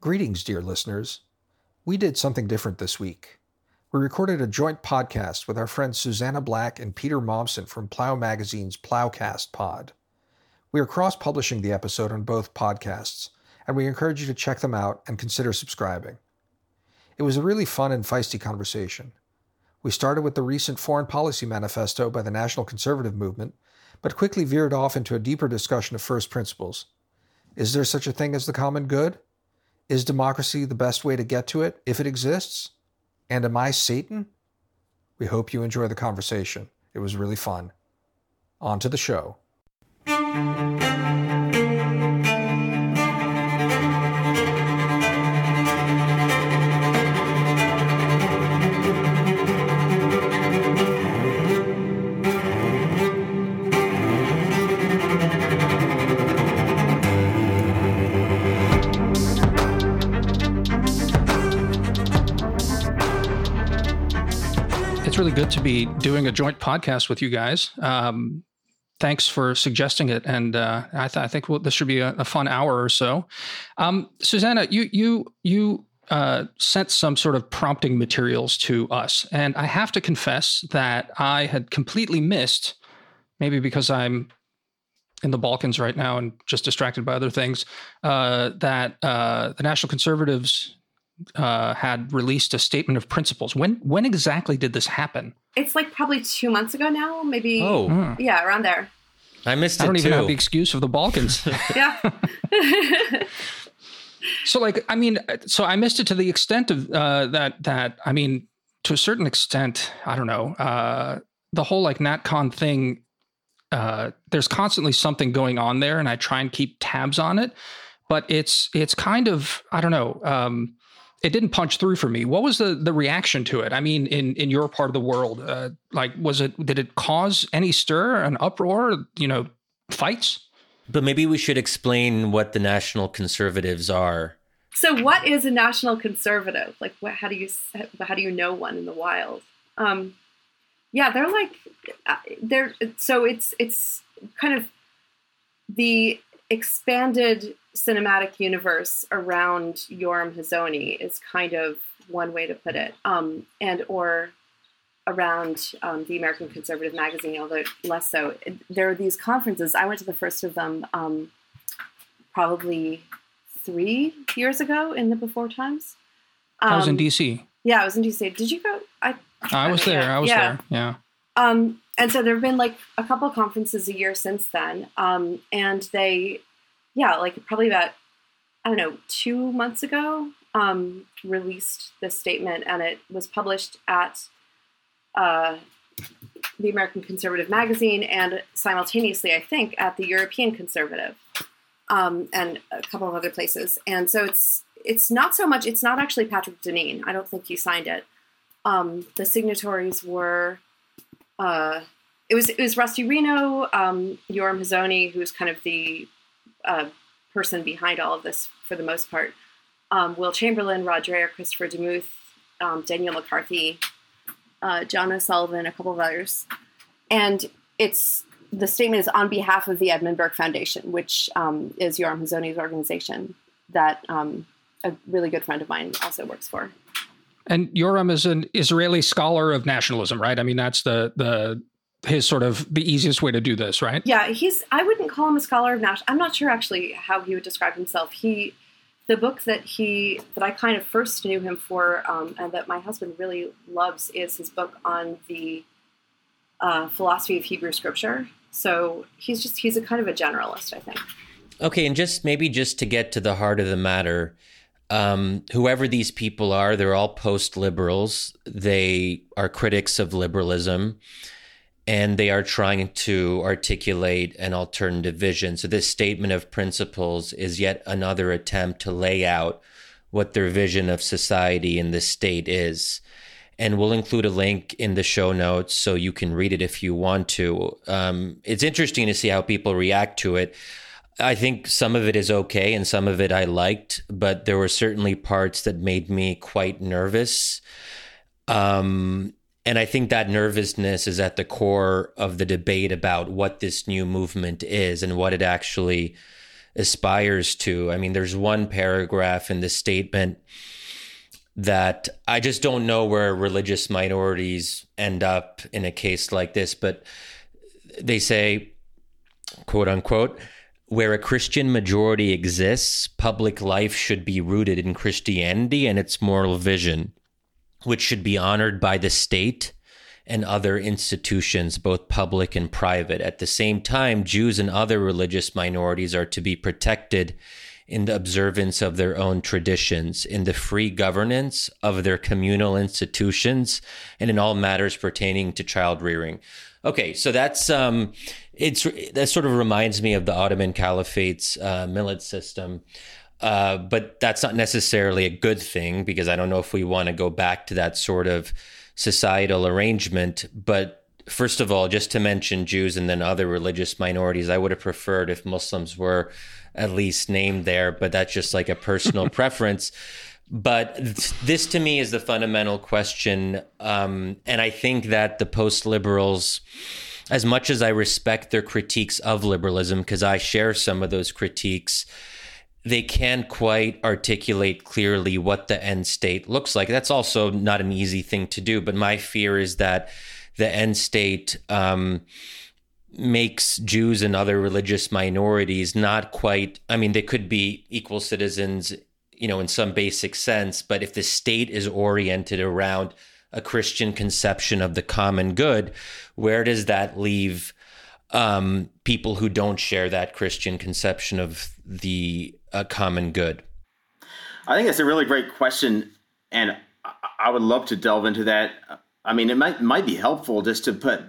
Greetings, dear listeners. We did something different this week. We recorded a joint podcast with our friends Susannah Black and Peter Mommsen from Plough Magazine's Ploughcast pod. We are cross publishing the episode on both podcasts, and we encourage you to check them out and consider subscribing. It was a really fun and feisty conversation. We started with the recent foreign policy manifesto by the National Conservative Movement, but quickly veered off into a deeper discussion of first principles. Is there such a thing as the common good? Is democracy the best way to get to it, if it exists? And am I Satan? We hope you enjoy the conversation. It was really fun. On to the show. It's really good to be doing a joint podcast with you guys. Um, thanks for suggesting it, and uh, I, th- I, think we'll, this should be a, a, fun hour or so. Um, Susannah, you you you uh, sent some sort of prompting materials to us, and I have to confess that I had completely missed, maybe because I'm in the Balkans right now and just distracted by other things, uh, that uh, the National Conservatives uh, had released a statement of principles. When when exactly did this happen? It's like probably two months ago now, maybe. Oh, hmm. yeah, around there. I missed. It. I don't even too. have the excuse of the Balkans. yeah. so, like, I mean, so I missed it to the extent of uh, that. That I mean, to a certain extent, I don't know. Uh, the whole like NatCon thing. Uh, there's constantly something going on there, and I try and keep tabs on it. But it's it's kind of I don't know. Um, it didn't punch through for me. What was the the reaction to it? I mean, in in your part of the world, uh, like was it did it cause any stir, an uproar? You know, fights. But maybe we should explain what the national conservatives are. So, what is a national conservative? Like, what, how do you how do you know one in the wild? Um, yeah, they're like uh, they're so it's it's kind of the expanded cinematic universe around Yoram Hazony is kind of one way to put it, um, and or around um, the American Conservative magazine, although less so. There are these conferences. I went to the first of them um, probably three years ago in the before times. I was in Um, D.C. Yeah, I was in DC. Did you go? I I was there. I was yeah. there. Yeah. Um, and so there have been like a couple conferences a year since then. Um, and they, yeah, like probably about, I don't know, two months ago, um, released this statement and it was published at uh, the American Conservative magazine and simultaneously, I think, at the European Conservative um, and a couple of other places. And so it's, it's not so much, it's not actually Patrick Deneen. I don't think he signed it. Um, the signatories were uh, it was it was Rusty Reno, um, Yoram Hazony, who's kind of the uh, person behind all of this for the most part. Um, Will Chamberlain, Rod Dreher, Christopher Demuth, um, Daniel McCarthy, uh, John O'Sullivan, a couple of others, and it's the statement is on behalf of the Edmund Burke Foundation, which um, is Yoram Hazony's organization that um, a really good friend of mine also works for. And Yoram is an Israeli scholar of nationalism, right? I mean, that's the the his sort of the easiest way to do this, right? Yeah, he's. I wouldn't call him a scholar of national. I'm not sure actually how he would describe himself. He, the book that he that I kind of first knew him for, um, and that my husband really loves, is his book on the uh, philosophy of Hebrew scripture. So he's just he's a kind of a generalist, I think. Okay, and just maybe just to get to the heart of the matter, um, whoever these people are, they're all post liberals. They are critics of liberalism and they are trying to articulate an alternative vision. So, this statement of principles is yet another attempt to lay out what their vision of society and the state is. And we'll include a link in the show notes so you can read it if you want to. Um, it's interesting to see how people react to it. I think some of it is okay and some of it I liked, but there were certainly parts that made me quite nervous. Um, and I think that nervousness is at the core of the debate about what this new movement is and what it actually aspires to. I mean, there's one paragraph in the statement that I just don't know where religious minorities end up in a case like this, but they say, quote unquote, where a Christian majority exists, public life should be rooted in Christianity and its moral vision, which should be honored by the state and other institutions, both public and private. At the same time, Jews and other religious minorities are to be protected in the observance of their own traditions, in the free governance of their communal institutions, and in all matters pertaining to child rearing. Okay, so that's um, it's that sort of reminds me of the Ottoman Caliphate's uh, millet system. Uh, but that's not necessarily a good thing because I don't know if we want to go back to that sort of societal arrangement. But first of all, just to mention Jews and then other religious minorities, I would have preferred if Muslims were at least named there, but that's just like a personal preference. But this to me is the fundamental question. Um, and I think that the post liberals, as much as I respect their critiques of liberalism, because I share some of those critiques, they can't quite articulate clearly what the end state looks like. That's also not an easy thing to do. But my fear is that the end state um, makes Jews and other religious minorities not quite, I mean, they could be equal citizens, you know, in some basic sense, but if the state is oriented around a Christian conception of the common good, where does that leave um, people who don't share that Christian conception of the uh, common good? I think it's a really great question, and I would love to delve into that. I mean, it might might be helpful just to put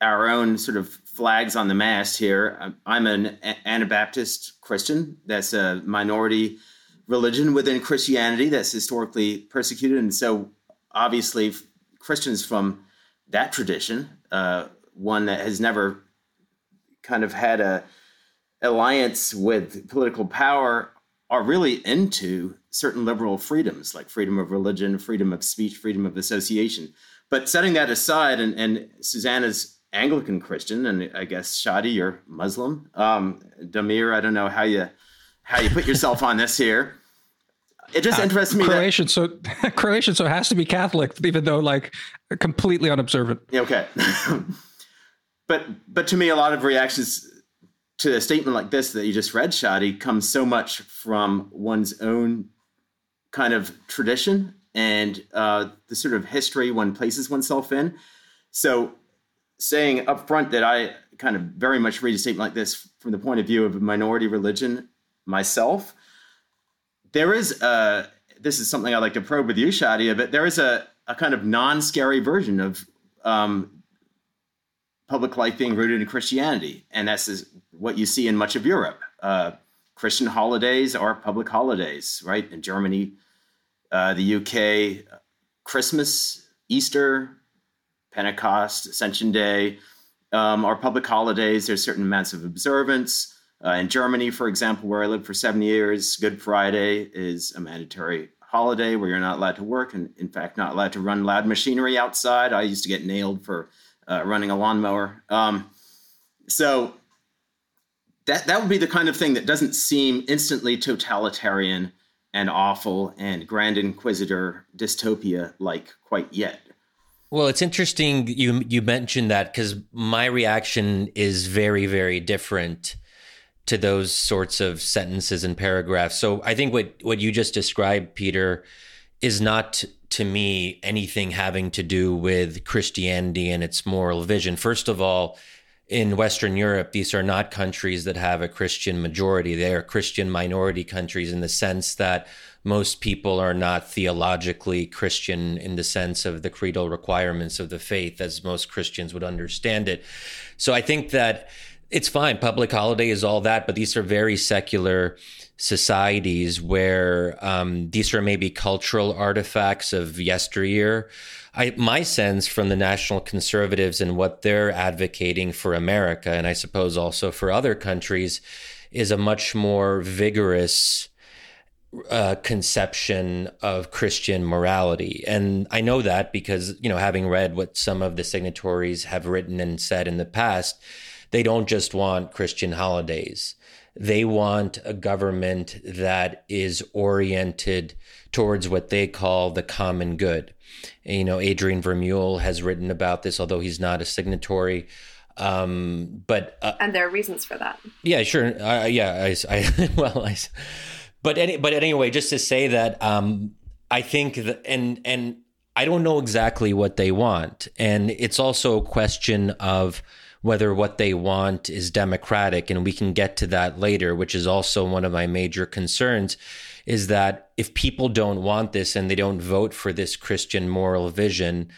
our own sort of flags on the mast here. I'm an Anabaptist Christian. That's a minority religion within Christianity that's historically persecuted, and so obviously Christians from that tradition, uh, one that has never kind of had a alliance with political power, are really into certain liberal freedoms like freedom of religion, freedom of speech, freedom of association. But setting that aside, and, and Susannah's Anglican Christian, and I guess Shadi, you're Muslim. Um, Damir, I don't know how you how you put yourself on this here it just uh, interests me. Croatian, that, so Croatian, so it has to be Catholic, even though like completely unobservant. Okay, but but to me, a lot of reactions to a statement like this that you just read, Shadi, comes so much from one's own kind of tradition and uh, the sort of history one places oneself in. So, saying up front that I kind of very much read a statement like this from the point of view of a minority religion myself there is a this is something I'd like to probe with you, Shadia, but there is a, a kind of non-scary version of um, public life being rooted in Christianity, and that's what you see in much of Europe. Uh, Christian holidays are public holidays, right? In Germany, uh, the UK, Christmas, Easter, Pentecost, Ascension Day um, are public holidays. There's certain amounts of observance. Uh, in Germany, for example, where I lived for seven years, Good Friday is a mandatory holiday where you're not allowed to work and, in fact, not allowed to run loud machinery outside. I used to get nailed for uh, running a lawnmower. Um, so that that would be the kind of thing that doesn't seem instantly totalitarian and awful and grand inquisitor dystopia like quite yet. Well, it's interesting you you mentioned that because my reaction is very very different to those sorts of sentences and paragraphs. So I think what what you just described, Peter, is not to me anything having to do with Christianity and its moral vision. First of all, in Western Europe, these are not countries that have a Christian majority. They are Christian minority countries in the sense that most people are not theologically Christian in the sense of the creedal requirements of the faith, as most Christians would understand it. So I think that it's fine. Public holiday is all that, but these are very secular societies where um, these are maybe cultural artifacts of yesteryear. I, my sense from the national conservatives and what they're advocating for America, and I suppose also for other countries, is a much more vigorous uh, conception of Christian morality. And I know that because, you know, having read what some of the signatories have written and said in the past, they don't just want Christian holidays. they want a government that is oriented towards what they call the common good. And, you know, Adrian Vermeule has written about this, although he's not a signatory. Um, but uh, and there are reasons for that. Yeah, sure. Uh, yeah, I, I well, I, but any, but anyway, just to say that um, I think that, and and I don't know exactly what they want, and it's also a question of whether what they want is democratic. And we can get to that later, which is also one of my major concerns is that if people don't want this and they don't vote for this Christian moral vision,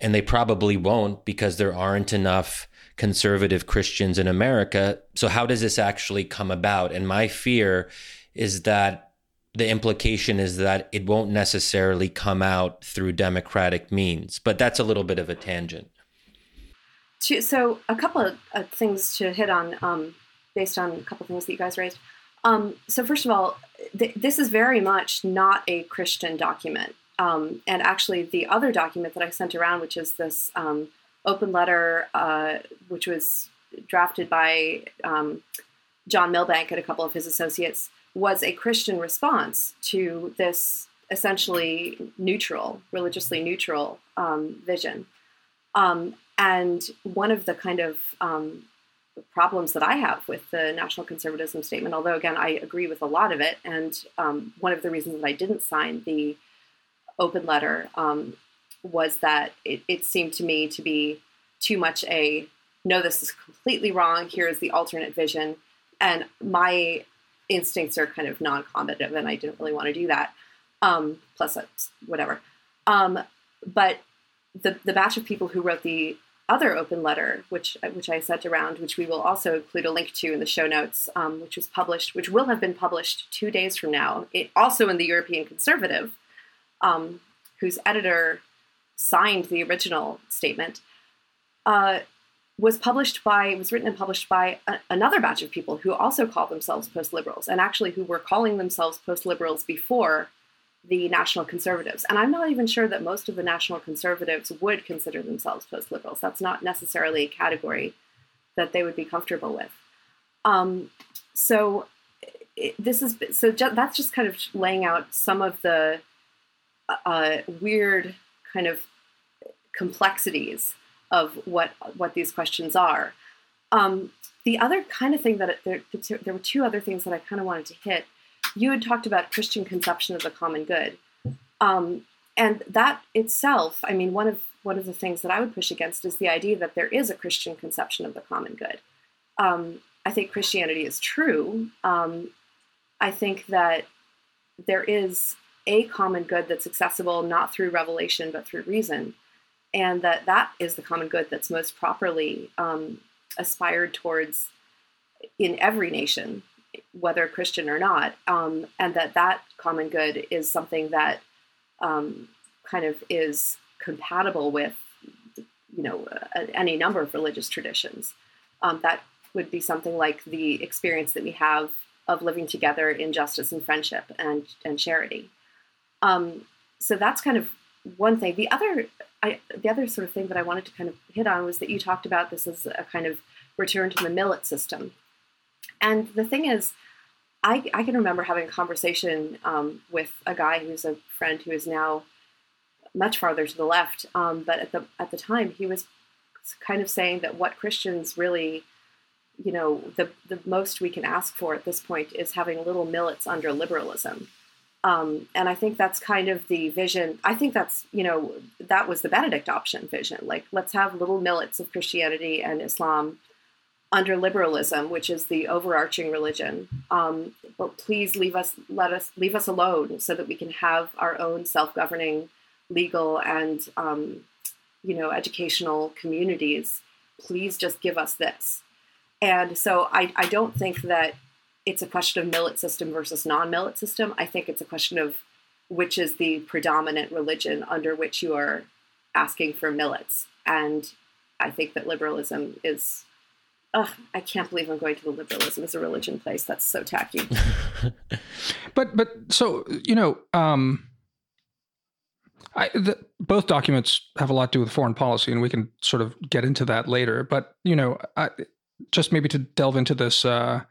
and they probably won't because there aren't enough conservative Christians in America. So, how does this actually come about? And my fear is that the implication is that it won't necessarily come out through democratic means. But that's a little bit of a tangent so a couple of uh, things to hit on um, based on a couple of things that you guys raised. Um, so first of all, th- this is very much not a Christian document. Um, and actually, the other document that I sent around, which is this um, open letter, uh, which was drafted by um, John Milbank and a couple of his associates, was a Christian response to this essentially neutral, religiously neutral um, vision. Um, and one of the kind of um, problems that I have with the national conservatism statement, although again, I agree with a lot of it, and um, one of the reasons that I didn't sign the open letter um, was that it, it, seemed to me to be too much a no, this is completely wrong. Here is the alternate vision. And my instincts are kind of non combative, and I didn't really want to do that. Um, plus, whatever. Um, but the, the batch of people who wrote the other open letter, which which I sent around, which we will also include a link to in the show notes, um, which was published, which will have been published two days from now. It, also in the European Conservative, um, whose editor signed the original statement, uh, was published by was written and published by a, another batch of people who also call themselves post liberals, and actually who were calling themselves post liberals before the National Conservatives. And I'm not even sure that most of the National Conservatives would consider themselves post liberals. That's not necessarily a category that they would be comfortable with. Um, so this is so ju- that's just kind of laying out some of the uh, weird kind of complexities of what what these questions are. Um, the other kind of thing that there, there were two other things that I kind of wanted to hit you had talked about Christian conception of the common good. Um, and that itself, I mean, one of one of the things that I would push against is the idea that there is a Christian conception of the common good. Um, I think Christianity is true. Um, I think that there is a common good that's accessible not through revelation but through reason, and that that is the common good that's most properly um, aspired towards in every nation whether Christian or not, um, and that that common good is something that um, kind of is compatible with, you know, any number of religious traditions. Um, that would be something like the experience that we have of living together in justice and friendship and and charity. Um, so that's kind of one thing. The other, I, the other sort of thing that I wanted to kind of hit on was that you talked about this as a kind of return to the millet system and the thing is, I, I can remember having a conversation um, with a guy who's a friend who is now much farther to the left. Um, but at the at the time, he was kind of saying that what Christians really, you know, the the most we can ask for at this point is having little millets under liberalism. Um, and I think that's kind of the vision. I think that's you know that was the Benedict option vision. Like let's have little millets of Christianity and Islam under liberalism, which is the overarching religion. Um, but please leave us, let us leave us alone, so that we can have our own self-governing, legal and um, you know educational communities. Please just give us this. And so I, I don't think that it's a question of millet system versus non-millet system. I think it's a question of which is the predominant religion under which you are asking for millets. And I think that liberalism is Ugh, I can't believe I'm going to the liberalism as a religion place. That's so tacky. but but so you know, um, I, the, both documents have a lot to do with foreign policy, and we can sort of get into that later. But you know, I, just maybe to delve into this uh,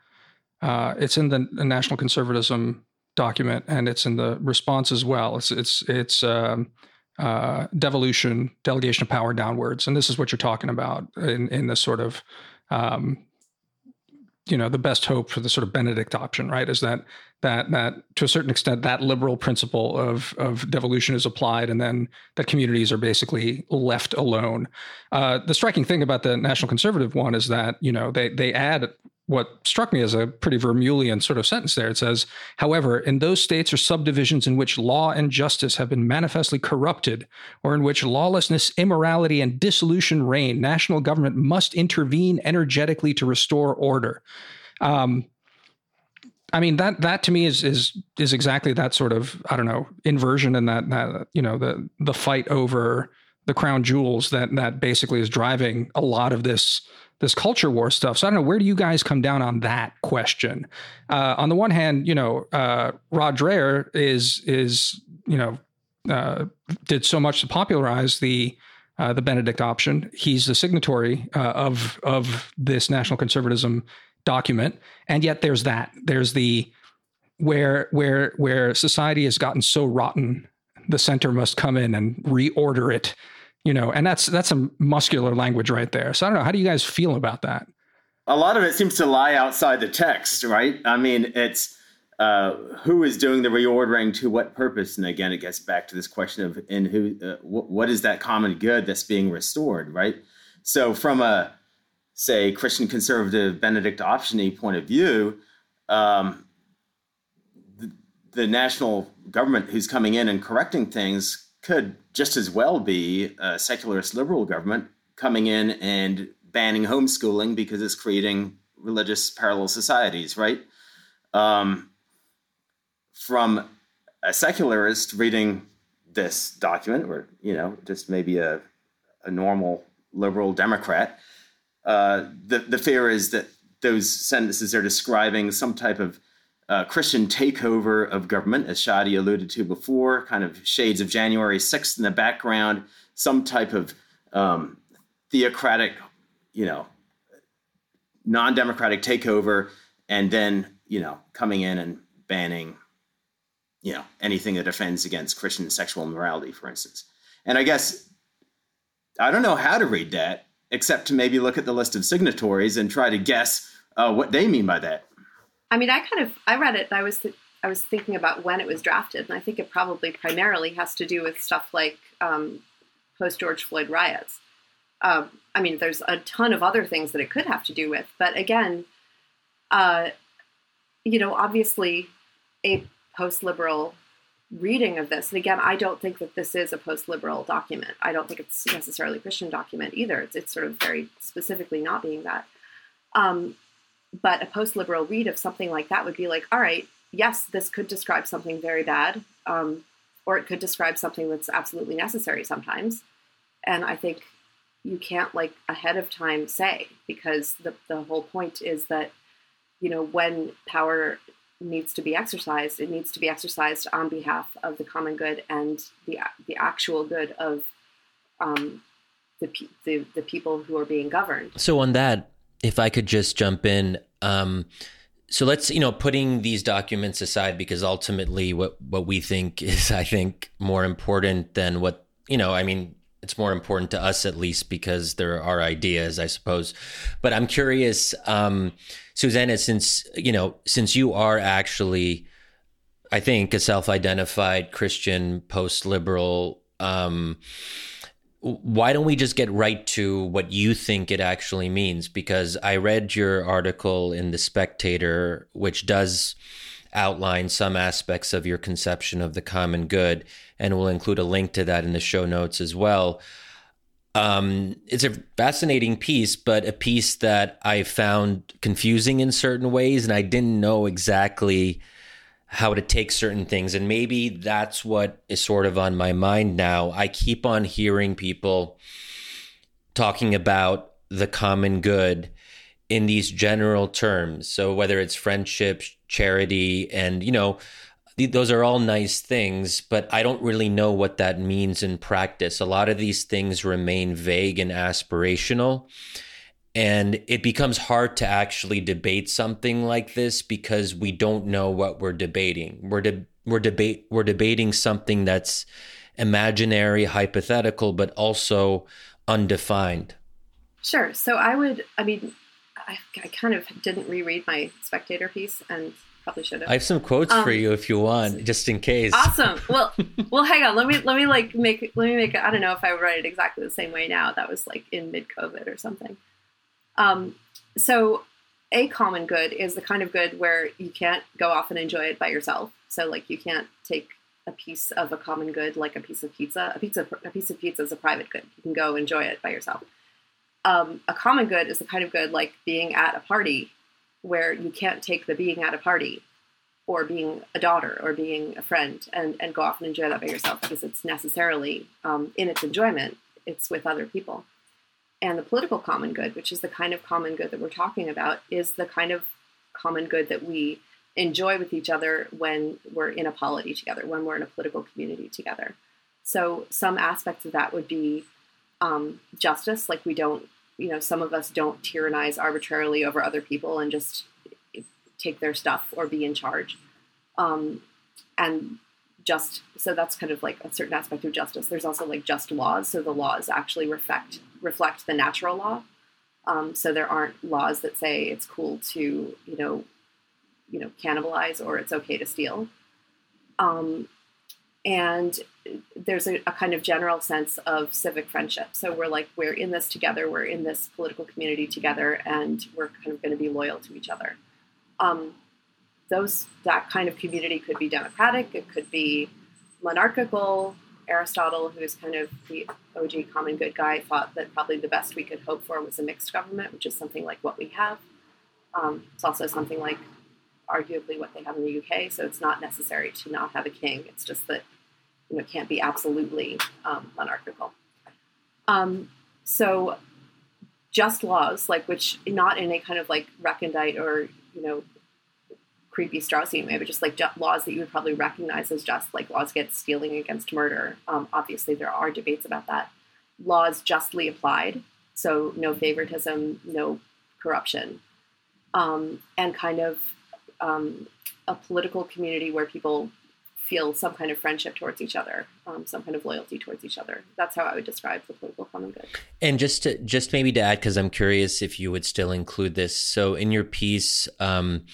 uh, it's in the, the, national conservatism document, and it's in the response as well. It's it's it's um, uh, devolution, delegation of power downwards, and this is what you're talking about in in this sort of um, you know the best hope for the sort of Benedict option, right? Is that that that to a certain extent that liberal principle of of devolution is applied, and then that communities are basically left alone. Uh, the striking thing about the National Conservative one is that you know they they add what struck me as a pretty Vermeulean sort of sentence there. It says, however, in those states or subdivisions in which law and justice have been manifestly corrupted, or in which lawlessness, immorality, and dissolution reign, national government must intervene energetically to restore order. Um, I mean that that to me is is is exactly that sort of I don't know inversion and that that you know the the fight over the crown jewels that that basically is driving a lot of this this culture war stuff. So I don't know where do you guys come down on that question? Uh, on the one hand, you know, uh, Rod Dreher is is you know uh, did so much to popularize the uh, the Benedict option. He's the signatory uh, of of this national conservatism document, and yet there's that. There's the where where where society has gotten so rotten, the center must come in and reorder it you know, and that's that's some muscular language right there. So I don't know. How do you guys feel about that? A lot of it seems to lie outside the text, right? I mean, it's uh, who is doing the reordering to what purpose, and again, it gets back to this question of in who, uh, what is that common good that's being restored, right? So, from a say Christian conservative Benedict optiony point of view, um, the, the national government who's coming in and correcting things could just as well be a secularist liberal government coming in and banning homeschooling because it's creating religious parallel societies, right? Um, from a secularist reading this document, or you know, just maybe a, a normal liberal Democrat, uh, the the fear is that those sentences are describing some type of uh, Christian takeover of government, as Shadi alluded to before, kind of shades of January 6th in the background, some type of um, theocratic, you know, non democratic takeover, and then, you know, coming in and banning, you know, anything that offends against Christian sexual morality, for instance. And I guess I don't know how to read that except to maybe look at the list of signatories and try to guess uh, what they mean by that. I mean, I kind of I read it. I was I was thinking about when it was drafted, and I think it probably primarily has to do with stuff like um, post George Floyd riots. Um, I mean, there's a ton of other things that it could have to do with, but again, uh, you know, obviously, a post liberal reading of this, and again, I don't think that this is a post liberal document. I don't think it's necessarily a Christian document either. It's, it's sort of very specifically not being that. Um, but a post liberal read of something like that would be like, all right, yes, this could describe something very bad, um, or it could describe something that's absolutely necessary sometimes. And I think you can't like ahead of time say because the, the whole point is that you know when power needs to be exercised it needs to be exercised on behalf of the common good and the the actual good of um, the, the the people who are being governed so on that if I could just jump in. Um, so let's, you know, putting these documents aside because ultimately what, what we think is, I think, more important than what, you know, I mean, it's more important to us at least because there are ideas, I suppose. But I'm curious, um, Susannah, since, you know, since you are actually, I think, a self identified Christian post liberal, um, why don't we just get right to what you think it actually means? Because I read your article in The Spectator, which does outline some aspects of your conception of the common good, and we'll include a link to that in the show notes as well. Um, it's a fascinating piece, but a piece that I found confusing in certain ways, and I didn't know exactly how to take certain things. And maybe that's what is sort of on my mind now. I keep on hearing people talking about the common good in these general terms. So whether it's friendship, charity, and, you know, those are all nice things, but I don't really know what that means in practice. A lot of these things remain vague and aspirational. And it becomes hard to actually debate something like this because we don't know what we're debating. We're de- we're debate we're debating something that's imaginary, hypothetical, but also undefined. Sure. So I would, I mean, I, I kind of didn't reread my spectator piece and probably should have. I have some quotes um, for you if you want, just in case. Awesome. Well, well, hang on. Let me let me like make let me make. I don't know if I would write it exactly the same way now. That was like in mid COVID or something. Um, so a common good is the kind of good where you can't go off and enjoy it by yourself. So like you can't take a piece of a common good like a piece of pizza. A pizza a piece of pizza is a private good. You can go enjoy it by yourself um, a common good is the kind of good like being at a party where you can't take the being at a party or being a daughter or being a friend and, and go off and enjoy that by yourself because it's necessarily um, in its enjoyment it's with other people and the political common good which is the kind of common good that we're talking about is the kind of common good that we enjoy with each other when we're in a polity together when we're in a political community together so some aspects of that would be um, justice. Like we don't, you know, some of us don't tyrannize arbitrarily over other people and just take their stuff or be in charge. Um, and just so that's kind of like a certain aspect of justice. There's also like just laws. So the laws actually reflect reflect the natural law. Um, so there aren't laws that say it's cool to you know you know cannibalize or it's okay to steal. Um, and there's a, a, kind of general sense of civic friendship. So we're like, we're in this together, we're in this political community together, and we're kind of going to be loyal to each other. Um, those that kind of community could be democratic, it could be monarchical. Aristotle, who is kind of the OG common good guy, thought that probably the best we could hope for was a mixed government, which is something like what we have. Um, it's also something like arguably what they have in the UK. So it's not necessary to not have a king. It's just that you know it can't be absolutely um, monarchical. Um, so just laws, like which not in a kind of like recondite or you know creepy Straussian way, but just like laws that you would probably recognize as just, like laws against stealing, against murder. Um, obviously, there are debates about that. Laws justly applied, so no favoritism, no corruption, um, and kind of um, a political community where people feel some kind of friendship towards each other, um, some kind of loyalty towards each other. That's how I would describe the political common good. And just to, just maybe to add, because I'm curious if you would still include this. So in your piece, um,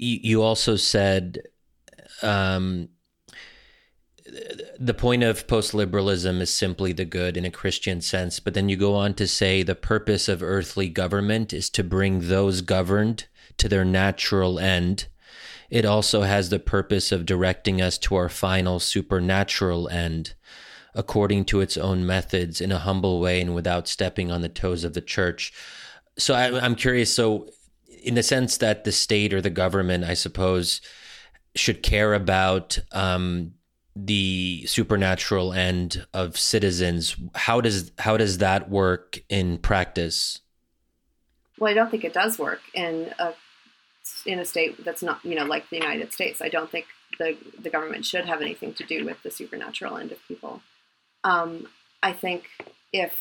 you, also said um, the point of post liberalism is simply the good in a Christian sense, but then you go on to say the purpose of earthly government is to bring those governed to their natural end. It also has the purpose of directing us to our final supernatural end, according to its own methods, in a humble way and without stepping on the toes of the church. So I, am curious. So, in the sense that the state or the government, I suppose, should care about um, the supernatural end of citizens, how does how does that work in practice? Well, I don't think it does work in a in a state that's not, you know, like the United States. I don't think the the government should have anything to do with the supernatural end of people. Um, I think if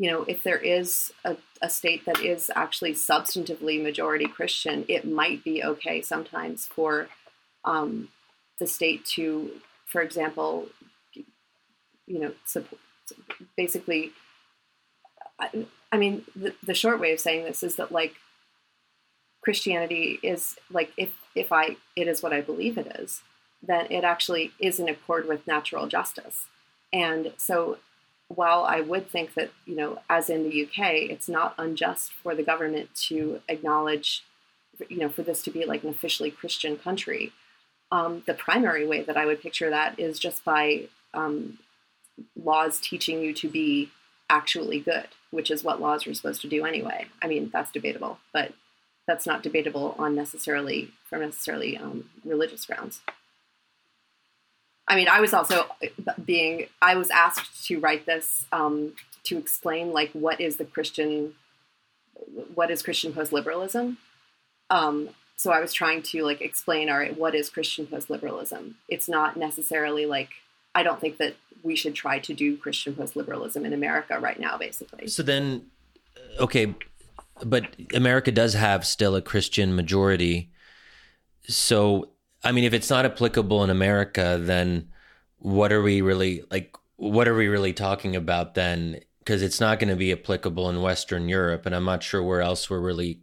you know if there is a, a state that is actually substantively majority Christian, it might be okay sometimes for um, the state to, for example, you know, support, basically. I, I mean, the, the short way of saying this is that like Christianity is like if if I it is what I believe it is, then it actually is in accord with natural justice. And so while I would think that, you know, as in the UK, it's not unjust for the government to acknowledge, you know, for this to be like an officially Christian country, um, the primary way that I would picture that is just by um, laws teaching you to be actually good, which is what laws are supposed to do anyway. I mean, that's debatable, but that's not debatable on necessarily from necessarily um, religious grounds. I mean, I was also being I was asked to write this um, to explain like what is the Christian what is Christian post liberalism. Um, so I was trying to like explain all right what is Christian post liberalism. It's not necessarily like I don't think that we should try to do Christian post liberalism in America right now, basically. So then okay, but America does have still a Christian majority. So, I mean, if it's not applicable in America, then what are we really like? What are we really talking about then? Because it's not going to be applicable in Western Europe, and I'm not sure where else we're really,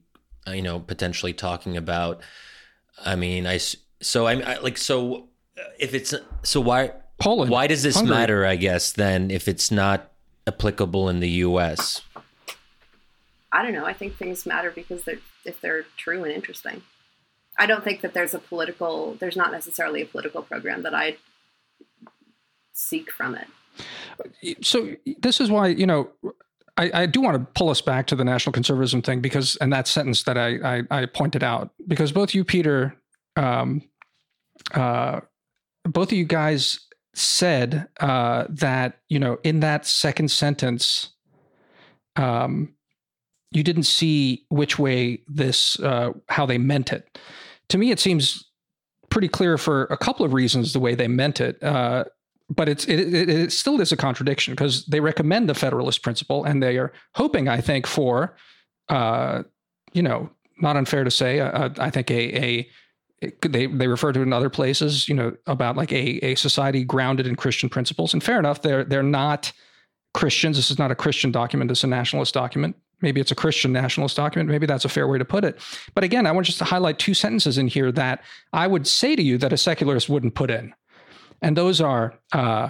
you know, potentially talking about. I mean, I so I'm I, like so uh, if it's so why Poland. Why does this Hungary. matter? I guess then if it's not applicable in the U.S. I don't know. I think things matter because they're if they're true and interesting. I don't think that there's a political. There's not necessarily a political program that I seek from it. so this is why you know I, I, do want to pull us back to the national conservatism thing because and that sentence that I I, I pointed out because both you Peter um, uh, both of you guys said uh, that you know in that second sentence um, you didn't see which way this uh, how they meant it to me it seems pretty clear for a couple of reasons the way they meant it uh, but it's it, it, it, still is a contradiction because they recommend the federalist principle and they are hoping i think for uh, you know not unfair to say uh, i think a, a they they refer to it in other places, you know, about like a a society grounded in Christian principles. And fair enough, they're they're not Christians. This is not a Christian document. It's a nationalist document. Maybe it's a Christian nationalist document. Maybe that's a fair way to put it. But again, I want just to highlight two sentences in here that I would say to you that a secularist wouldn't put in, and those are uh,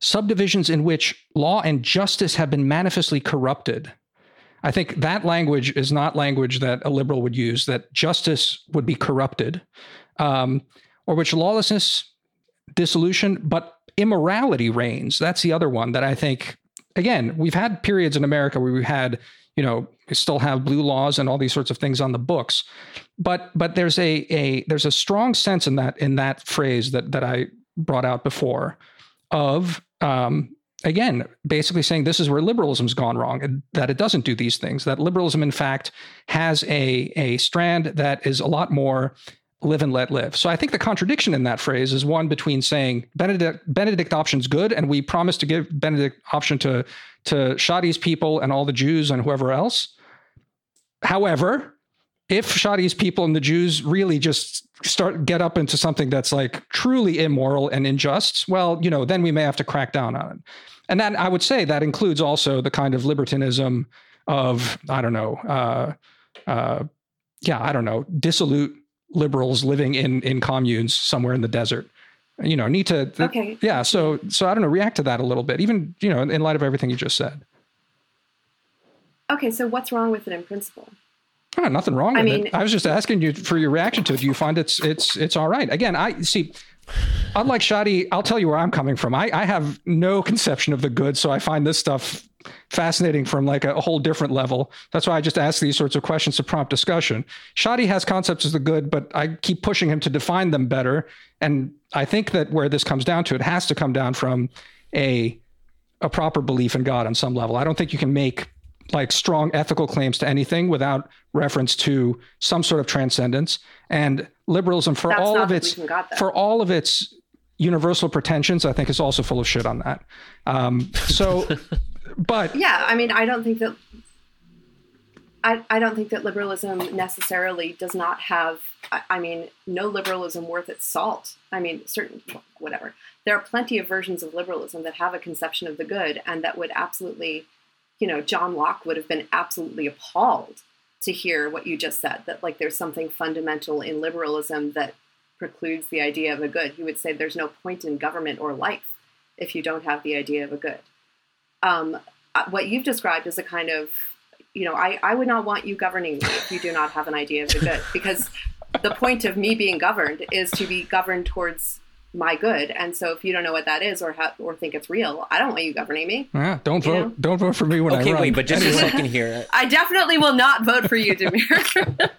subdivisions in which law and justice have been manifestly corrupted I think that language is not language that a liberal would use, that justice would be corrupted, um, or which lawlessness, dissolution, but immorality reigns. That's the other one that I think, again, we've had periods in America where we've had, you know, still have blue laws and all these sorts of things on the books. But but there's a a there's a strong sense in that in that phrase that that I brought out before of um, again, basically saying this is where liberalism's gone wrong and that it doesn't do these things. That liberalism, in fact, has a, a strand that is a lot more live and let live. So I think the contradiction in that phrase is one between saying Benedict, Benedict option's good and we promise to give Benedict option to, to Shadi's people and all the Jews and whoever else. However, if Shadi's people and the Jews really just start get up into something that's like truly immoral and unjust, well, you know, then we may have to crack down on it and then I would say that includes also the kind of libertinism of I don't know, uh, uh, yeah, I don't know, dissolute liberals living in in communes somewhere in the desert. You know, need to th- okay. Yeah, so so I don't know, react to that a little bit, even you know, in light of everything you just said. Okay, so what's wrong with it in principle? Oh, nothing wrong with I mean, it. I was just asking you for your reaction to it. Do you find it's it's it's all right? Again, I see unlike Shadi, I'll tell you where I'm coming from. I, I have no conception of the good, so I find this stuff fascinating from like a, whole different level. That's why I just ask these sorts of questions to prompt discussion. Shadi has concepts of the good, but I keep pushing him to define them better. And I think that where this comes down to, it has to come down from a a proper belief in God on some level. I don't think you can make like strong ethical claims to anything without reference to some sort of transcendence and liberalism for That's all of its for all of its universal pretensions i think is also full of shit on that um, so but yeah i mean i don't think that I, I don't think that liberalism necessarily does not have I, I mean no liberalism worth its salt i mean certain whatever there are plenty of versions of liberalism that have a conception of the good and that would absolutely you know, John Locke would have been absolutely appalled to hear what you just said that like there's something fundamental in liberalism that precludes the idea of a good. He would say there's no point in government or life if you don't have the idea of a good. Um, uh, what you've described is a kind of, you know, I, I would not want you governing me if you do not have an idea of the good, because the point of me being governed is to be governed towards my good. And so if you don't know what that is or ha- or think it's real, I don't want you governing me. Yeah, don't vote. Know? Don't vote for me when okay, I run. wait, but just a second here. I definitely will not vote for you, Damir.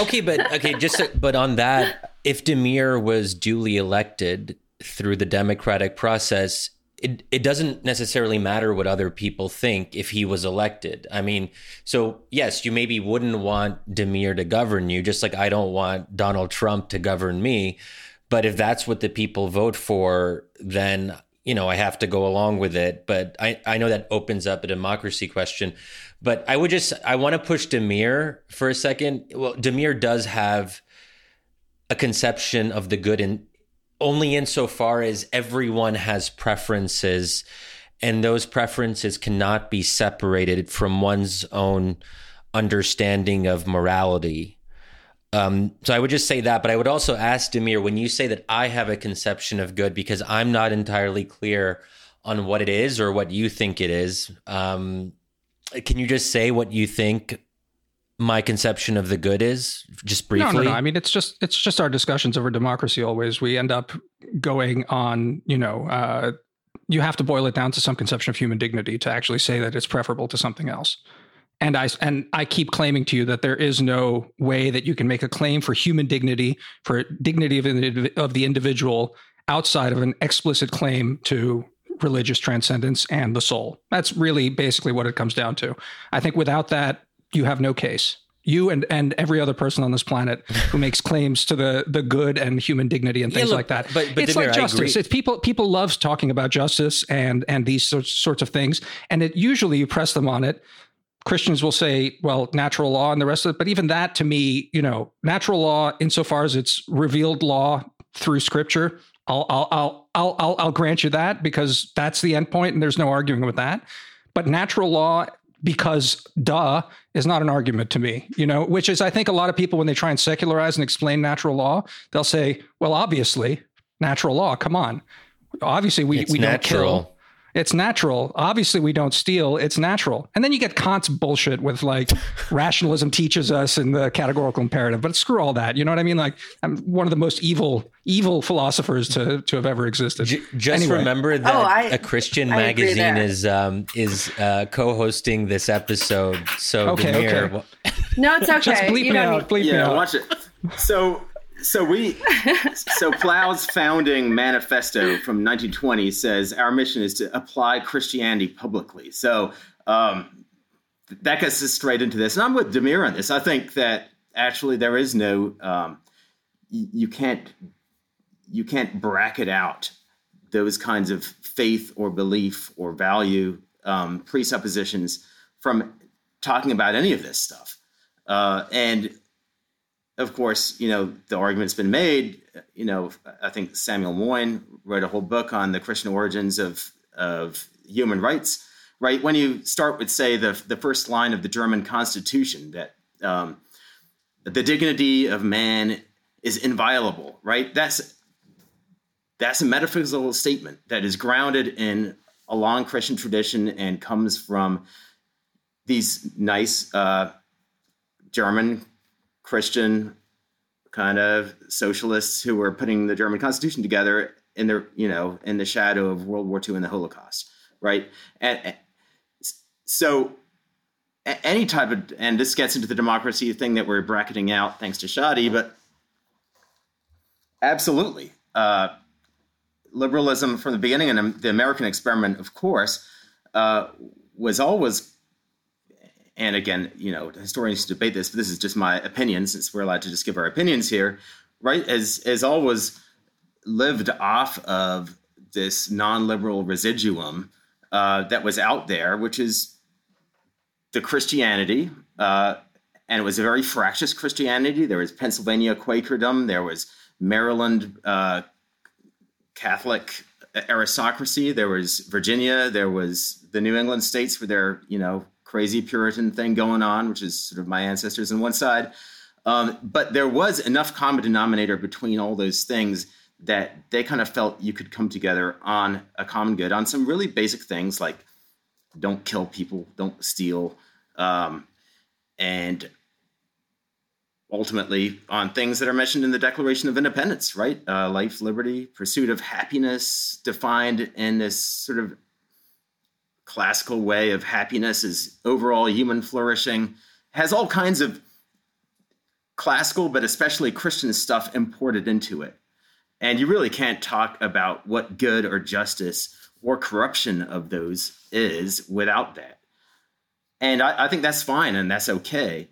okay, but okay, just but on that, if Damir was duly elected through the democratic process, it, it doesn't necessarily matter what other people think if he was elected. I mean, so yes, you maybe wouldn't want Damir to govern you, just like I don't want Donald Trump to govern me. But if that's what the people vote for, then you know I have to go along with it. But I I know that opens up a democracy question. But I would just I want to push Damir for a second. Well, Damir does have a conception of the good in only insofar as everyone has preferences and those preferences cannot be separated from one's own understanding of morality. Um, so I would just say that, but I would also ask Damir when you say that I have a conception of good because I'm not entirely clear on what it is or what you think it is. Um, can you just say what you think my conception of the good is just briefly no, no, no. i mean it's just it's just our discussions over democracy always. We end up going on you know uh, you have to boil it down to some conception of human dignity to actually say that it's preferable to something else. And i and i keep claiming to you that there is no way that you can make a claim for human dignity for dignity of, of the individual outside of an explicit claim to religious transcendence and the soul. That's really basically what it comes down to. I think without that you have no case. You and, and every other person on this planet who makes claims to the the good and human dignity and things yeah, look, like that. But, but it's like justice. It's people people love talking about justice and and these sorts, sorts of things. And it usually you press them on it. Christians will say, well, natural law and the rest of it. But even that to me, you know, natural law, insofar as it's revealed law through scripture, I'll I'll I'll I'll I'll, I'll grant you that because that's the end point and there's no arguing with that. But natural law because duh is not an argument to me, you know, which is, I think a lot of people, when they try and secularize and explain natural law, they'll say, well, obviously, natural law, come on. Obviously, we, we don't kill. It's natural. Obviously, we don't steal. It's natural. And then you get Kant's bullshit with like rationalism teaches us in the categorical imperative. But screw all that. You know what I mean? Like I'm one of the most evil, evil philosophers to to have ever existed. J- just anyway. remember that oh, I, a Christian I magazine is um, is uh, co-hosting this episode. So okay, Damir, okay. no, it's okay. Just bleep you me out. Bleep yeah, me out. watch it. So so we so Plough's founding manifesto from 1920 says our mission is to apply Christianity publicly. So um, that gets us straight into this, and I'm with Damir on this. I think that actually there is no um, you can't you can't bracket out those kinds of faith or belief or value um, presuppositions from talking about any of this stuff. Uh, and of course, you know, the argument's been made. You know, I think Samuel Moyn wrote a whole book on the Christian origins of of human rights. Right when you start with, say, the the first line of the German Constitution that um, the dignity of man is inviolable. Right. That's that's a metaphysical statement that is grounded in a long Christian tradition and comes from these nice uh, German Christian kind of socialists who were putting the German Constitution together in their, you know, in the shadow of World War II and the Holocaust, right? And, and so any type of, and this gets into the democracy thing that we're bracketing out thanks to Shadi, but absolutely. Uh, liberalism from the beginning and the American experiment, of course, uh, was always and again, you know, historians debate this, but this is just my opinion since we're allowed to just give our opinions here, right? As as always lived off of this non-liberal residuum uh, that was out there, which is the Christianity, uh, and it was a very fractious Christianity. There was Pennsylvania Quakerdom, there was Maryland uh, Catholic aristocracy, there was Virginia, there was the New England states with their, you know, crazy Puritan thing going on, which is sort of my ancestors on one side. Um, but there was enough common denominator between all those things that they kind of felt you could come together on a common good on some really basic things like don't kill people, don't steal, um, and ultimately on things that are mentioned in the Declaration of Independence, right? Uh, life, liberty, pursuit of happiness, defined in this sort of classical way of happiness is overall human flourishing, has all kinds of classical, but especially Christian stuff imported into it. And you really can't talk about what good or justice or corruption of those is without that. And I, I think that's fine and that's okay.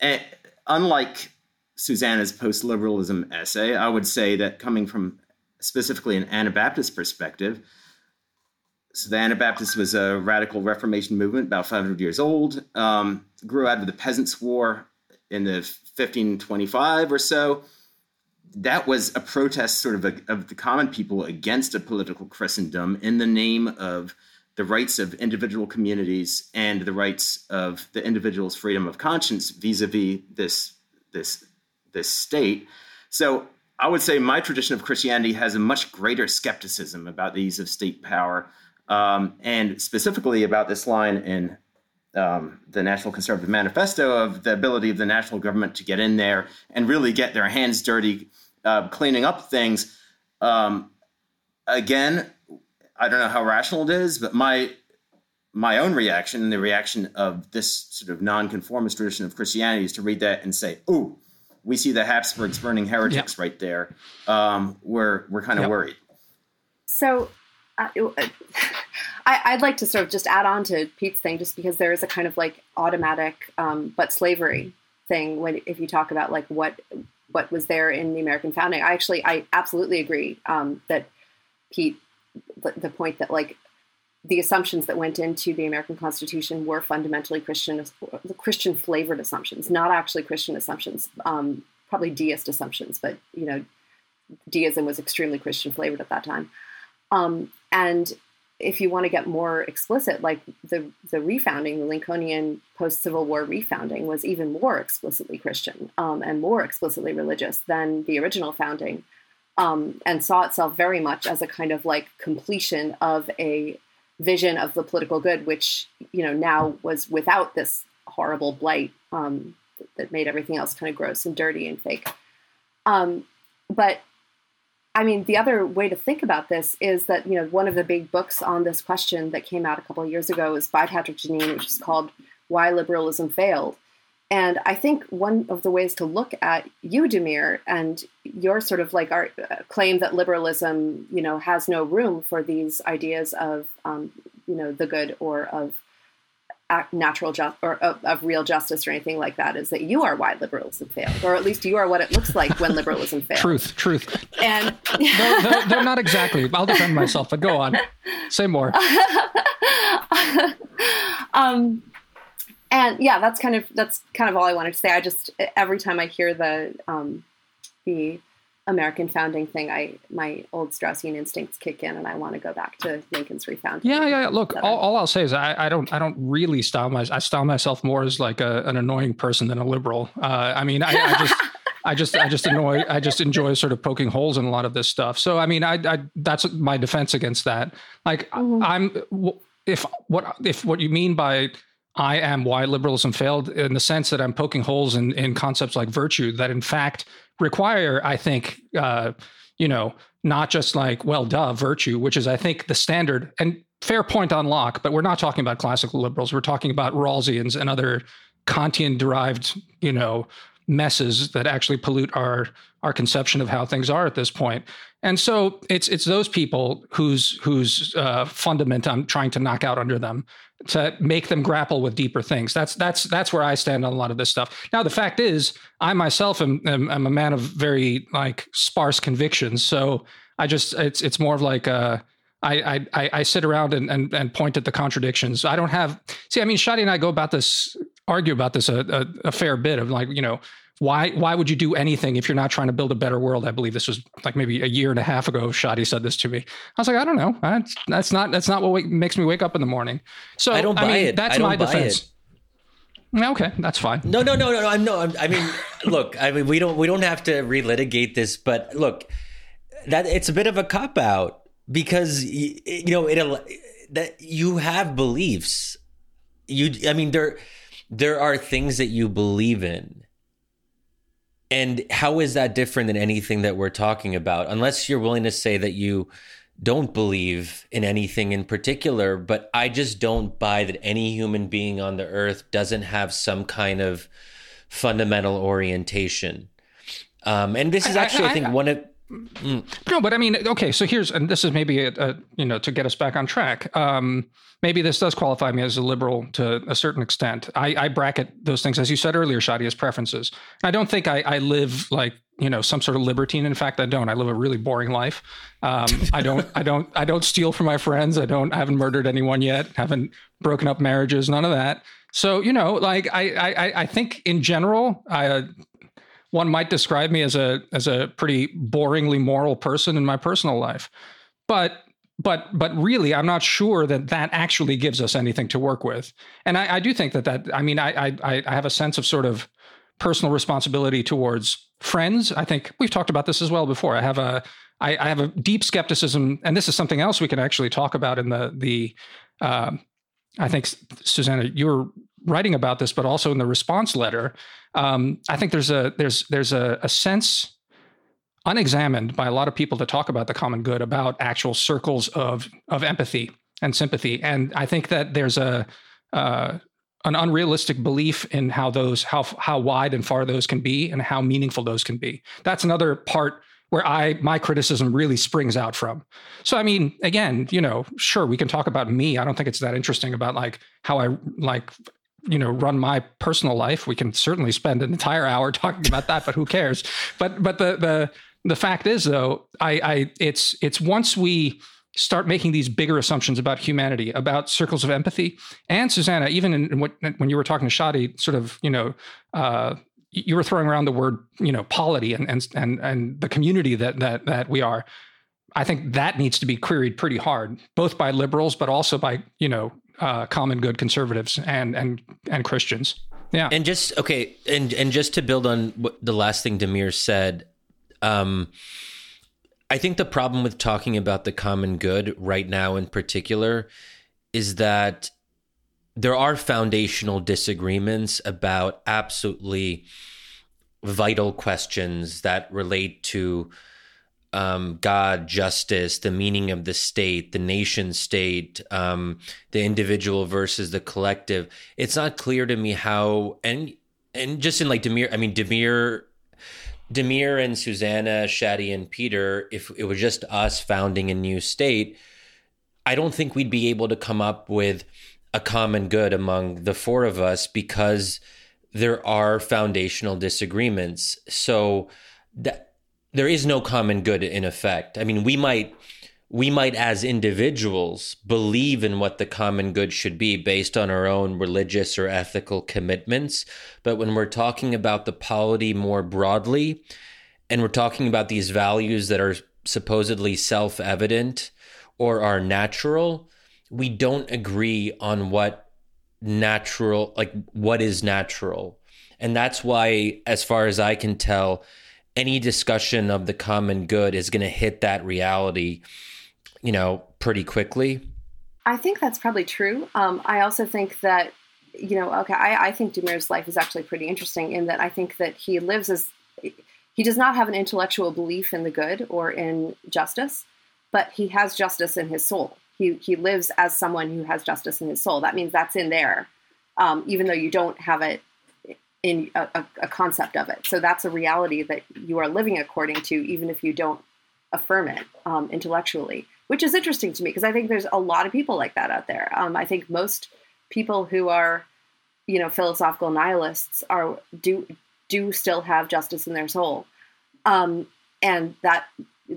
And unlike Susannah's post liberalism essay, I would say that coming from specifically an Anabaptist perspective, so the Anabaptists was a radical Reformation movement, about 500 years old. Um, grew out of the Peasants' War in the 1525 or so. That was a protest, sort of, a, of the common people against a political Christendom in the name of the rights of individual communities and the rights of the individual's freedom of conscience vis-a-vis this this this state. So I would say my tradition of Christianity has a much greater skepticism about the use of state power, um, and specifically about this line in um, the National Conservative Manifesto of the ability of the national government to get in there and really get their hands dirty, uh, cleaning up things. Um, again, I don't know how rational it is, but my my own reaction and the reaction of this sort of nonconformist tradition of Christianity is to read that and say, "Oh, we see the Habsburgs burning heretics yep. right there. Um, we're we're kind of yep. worried." So, I, would like to sort of just add on to Pete's thing, just because there is a kind of like automatic um, but slavery thing when if you talk about like what what was there in the American founding. I actually I absolutely agree um, that Pete the, the point that like the assumptions that went into the American Constitution were fundamentally Christian, Christian flavored assumptions, not actually Christian assumptions, um, probably deist assumptions, but you know, deism was extremely Christian flavored at that time. Um, and if you want to get more explicit, like the the refounding, the Lincolnian post Civil War refounding was even more explicitly Christian um, and more explicitly religious than the original founding um, and saw itself very much as a kind of like completion of a vision of the political good, which you know now was without this horrible blight um, that made everything else kind of gross and dirty and fake. Um, but I mean, the other way to think about this is that you know one of the big books on this question that came out a couple of years ago is by Patrick Deneen, which is called "Why Liberalism Failed," And I think one of the ways to look at you, Damir, and your sort of like our uh, claim that liberalism, you know, has no room for these ideas of, um, you know, the good or of natural justice or of, of, real justice or anything like that is that you are why liberalism failed, or at least you are what it looks like when liberalism fails. Truth, truth. And they're, they're, they're not exactly. I'll defend myself, but go on. Say more. um, and yeah, that's kind of that's kind of all I wanted to say. I just every time I hear the um, the American founding thing, I my old Straussian instincts kick in, and I want to go back to Lincoln's refounding. Yeah, yeah. Look, all, all, I'll say is I, I, don't I don't really style my I style myself more as like a, an annoying person than a liberal. Uh, I mean, I, I just. I just, I just annoy, I just enjoy sort of poking holes in a lot of this stuff. So, I mean, I, I that's my defense against that. Like, mm-hmm. I'm, if what, if what you mean by I am why liberalism failed in the sense that I'm poking holes in, in concepts like virtue that, in fact, require, I think, uh, you know, not just like, well, duh, virtue, which is, I think, the standard and fair point on Locke, but we're not talking about classical liberals. We're talking about Rawlsians and other Kantian derived, you know, messes that actually pollute our our conception of how things are at this point. And so it's it's those people whose whose uh, fundament I'm trying to knock out under them to make them grapple with deeper things. That's that's that's where I stand on a lot of this stuff. Now the fact is, I myself am, am, am a man of very like sparse convictions. So I just it's it's more of like uh, I, I I sit around and, and and point at the contradictions. I don't have see. I mean, Shadi and I go about this argue about this a, a, a fair bit of like you know why why would you do anything if you're not trying to build a better world? I believe this was like maybe a year and a half ago. Shadi said this to me. I was like, I don't know. That's that's not that's not what makes me wake up in the morning. So I don't buy I mean, it. That's my defense. It. Okay, that's fine. No, no, no, no, no. I'm no. I'm, I mean, look. I mean, we don't we don't have to relitigate this, but look, that it's a bit of a cop out because you know it that you have beliefs. You, I mean, there there are things that you believe in and how is that different than anything that we're talking about? Unless you're willing to say that you don't believe in anything in particular, but I just don't buy that any human being on the earth doesn't have some kind of fundamental orientation. Um, and this is actually, I, I, I think, one of Mm. No, but I mean, okay. So here's, and this is maybe a, a, you know to get us back on track. Um, maybe this does qualify me as a liberal to a certain extent. I, I bracket those things, as you said earlier, Shadi, as preferences. I don't think I, I live like you know some sort of libertine. In fact, I don't. I live a really boring life. Um, I don't. I don't. I don't steal from my friends. I don't. I haven't murdered anyone yet. Haven't broken up marriages. None of that. So you know, like I, I, I think in general, I, uh, one might describe me as a as a pretty boringly moral person in my personal life, but but but really, I'm not sure that that actually gives us anything to work with. And I, I do think that that I mean, I, I I have a sense of sort of personal responsibility towards friends. I think we've talked about this as well before. I have a I, I have a deep skepticism, and this is something else we can actually talk about in the the. Um, I think Susannah, you were writing about this, but also in the response letter. Um, I think there's a there's there's a, a sense unexamined by a lot of people to talk about the common good about actual circles of of empathy and sympathy. And i think that there's a uh, an unrealistic belief in how those how how wide and far those can be and how meaningful those can be. That's another part where i my criticism really springs out from. So i mean again you know sure we can talk about me. I don't think it's that interesting about like how i like you know run my personal life we can certainly spend an entire hour talking about that but who cares but but the the the fact is, though, I, I it's it's once we start making these bigger assumptions about humanity, about circles of empathy, and Susannah, even in, in what, when you were talking to Shadi, sort of, you know, uh, you were throwing around the word, you know, polity and and and and the community that that that we are. I think that needs to be queried pretty hard, both by liberals, but also by you know uh, common good conservatives and and and Christians. Yeah. And just okay, and and just to build on what the last thing Damir said, um, I think the problem with talking about the common good right now, in particular, is that there are foundational disagreements about absolutely vital questions that relate to um, God, justice, the meaning of the state, the nation state, um, the individual versus the collective. It's not clear to me how, and and just in like Damir, I mean Damir, Damir and Susannah, Shadi and Peter, if it was just us founding a new state, I don't think we'd be able to come up with a common good among the four of us because there are foundational disagreements. So that there is no common good in effect. I mean, we might we might, as individuals, believe in what the common good should be based on our own religious or ethical commitments. But when we're talking about the polity more broadly, and we're talking about these values that are supposedly self evident or are natural, we don't agree on what natural, like what is natural. And that's why, as far as I can tell, any discussion of the common good is going to hit that reality you know, pretty quickly. I think that's probably true. Um, I also think that, you know, okay, I, I think Damir's life is actually pretty interesting in that I think that he lives as he does not have an intellectual belief in the good or in justice, but he has justice in his soul. He he lives as someone who has justice in his soul. That means that's in there, um, even though you don't have it in a, a, concept of it. So that's a reality that you are living according to, even if you don't affirm it um, intellectually which is interesting to me because I think there's a lot of people like that out there. Um, I think most people who are, you know, philosophical nihilists are do do still have justice in their soul, um, and that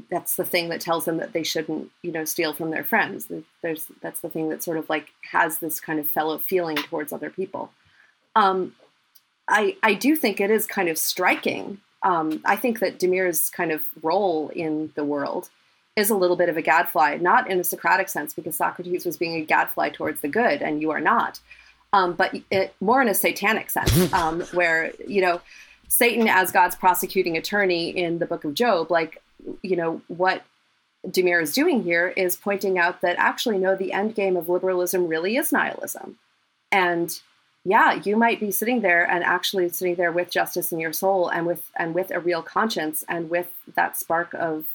that's the thing that tells them that they shouldn't, you know, steal from their friends. There's that's the thing that sort of like has this kind of fellow feeling towards other people. I I do think it is kind of striking. Um, I think that Damir's kind of role in the world is a little bit of a gadfly, not in a Socratic sense, because Socrates was being a gadfly towards the good, and you are not, um, but it, more in a satanic sense, um, where you know Satan as God's prosecuting attorney in the Book of Job, like you know what Damir is doing here is pointing out that actually no, the end game of liberalism really is nihilism, and yeah, you might be sitting there and actually sitting there with justice in your soul and with and with a real conscience and with that spark of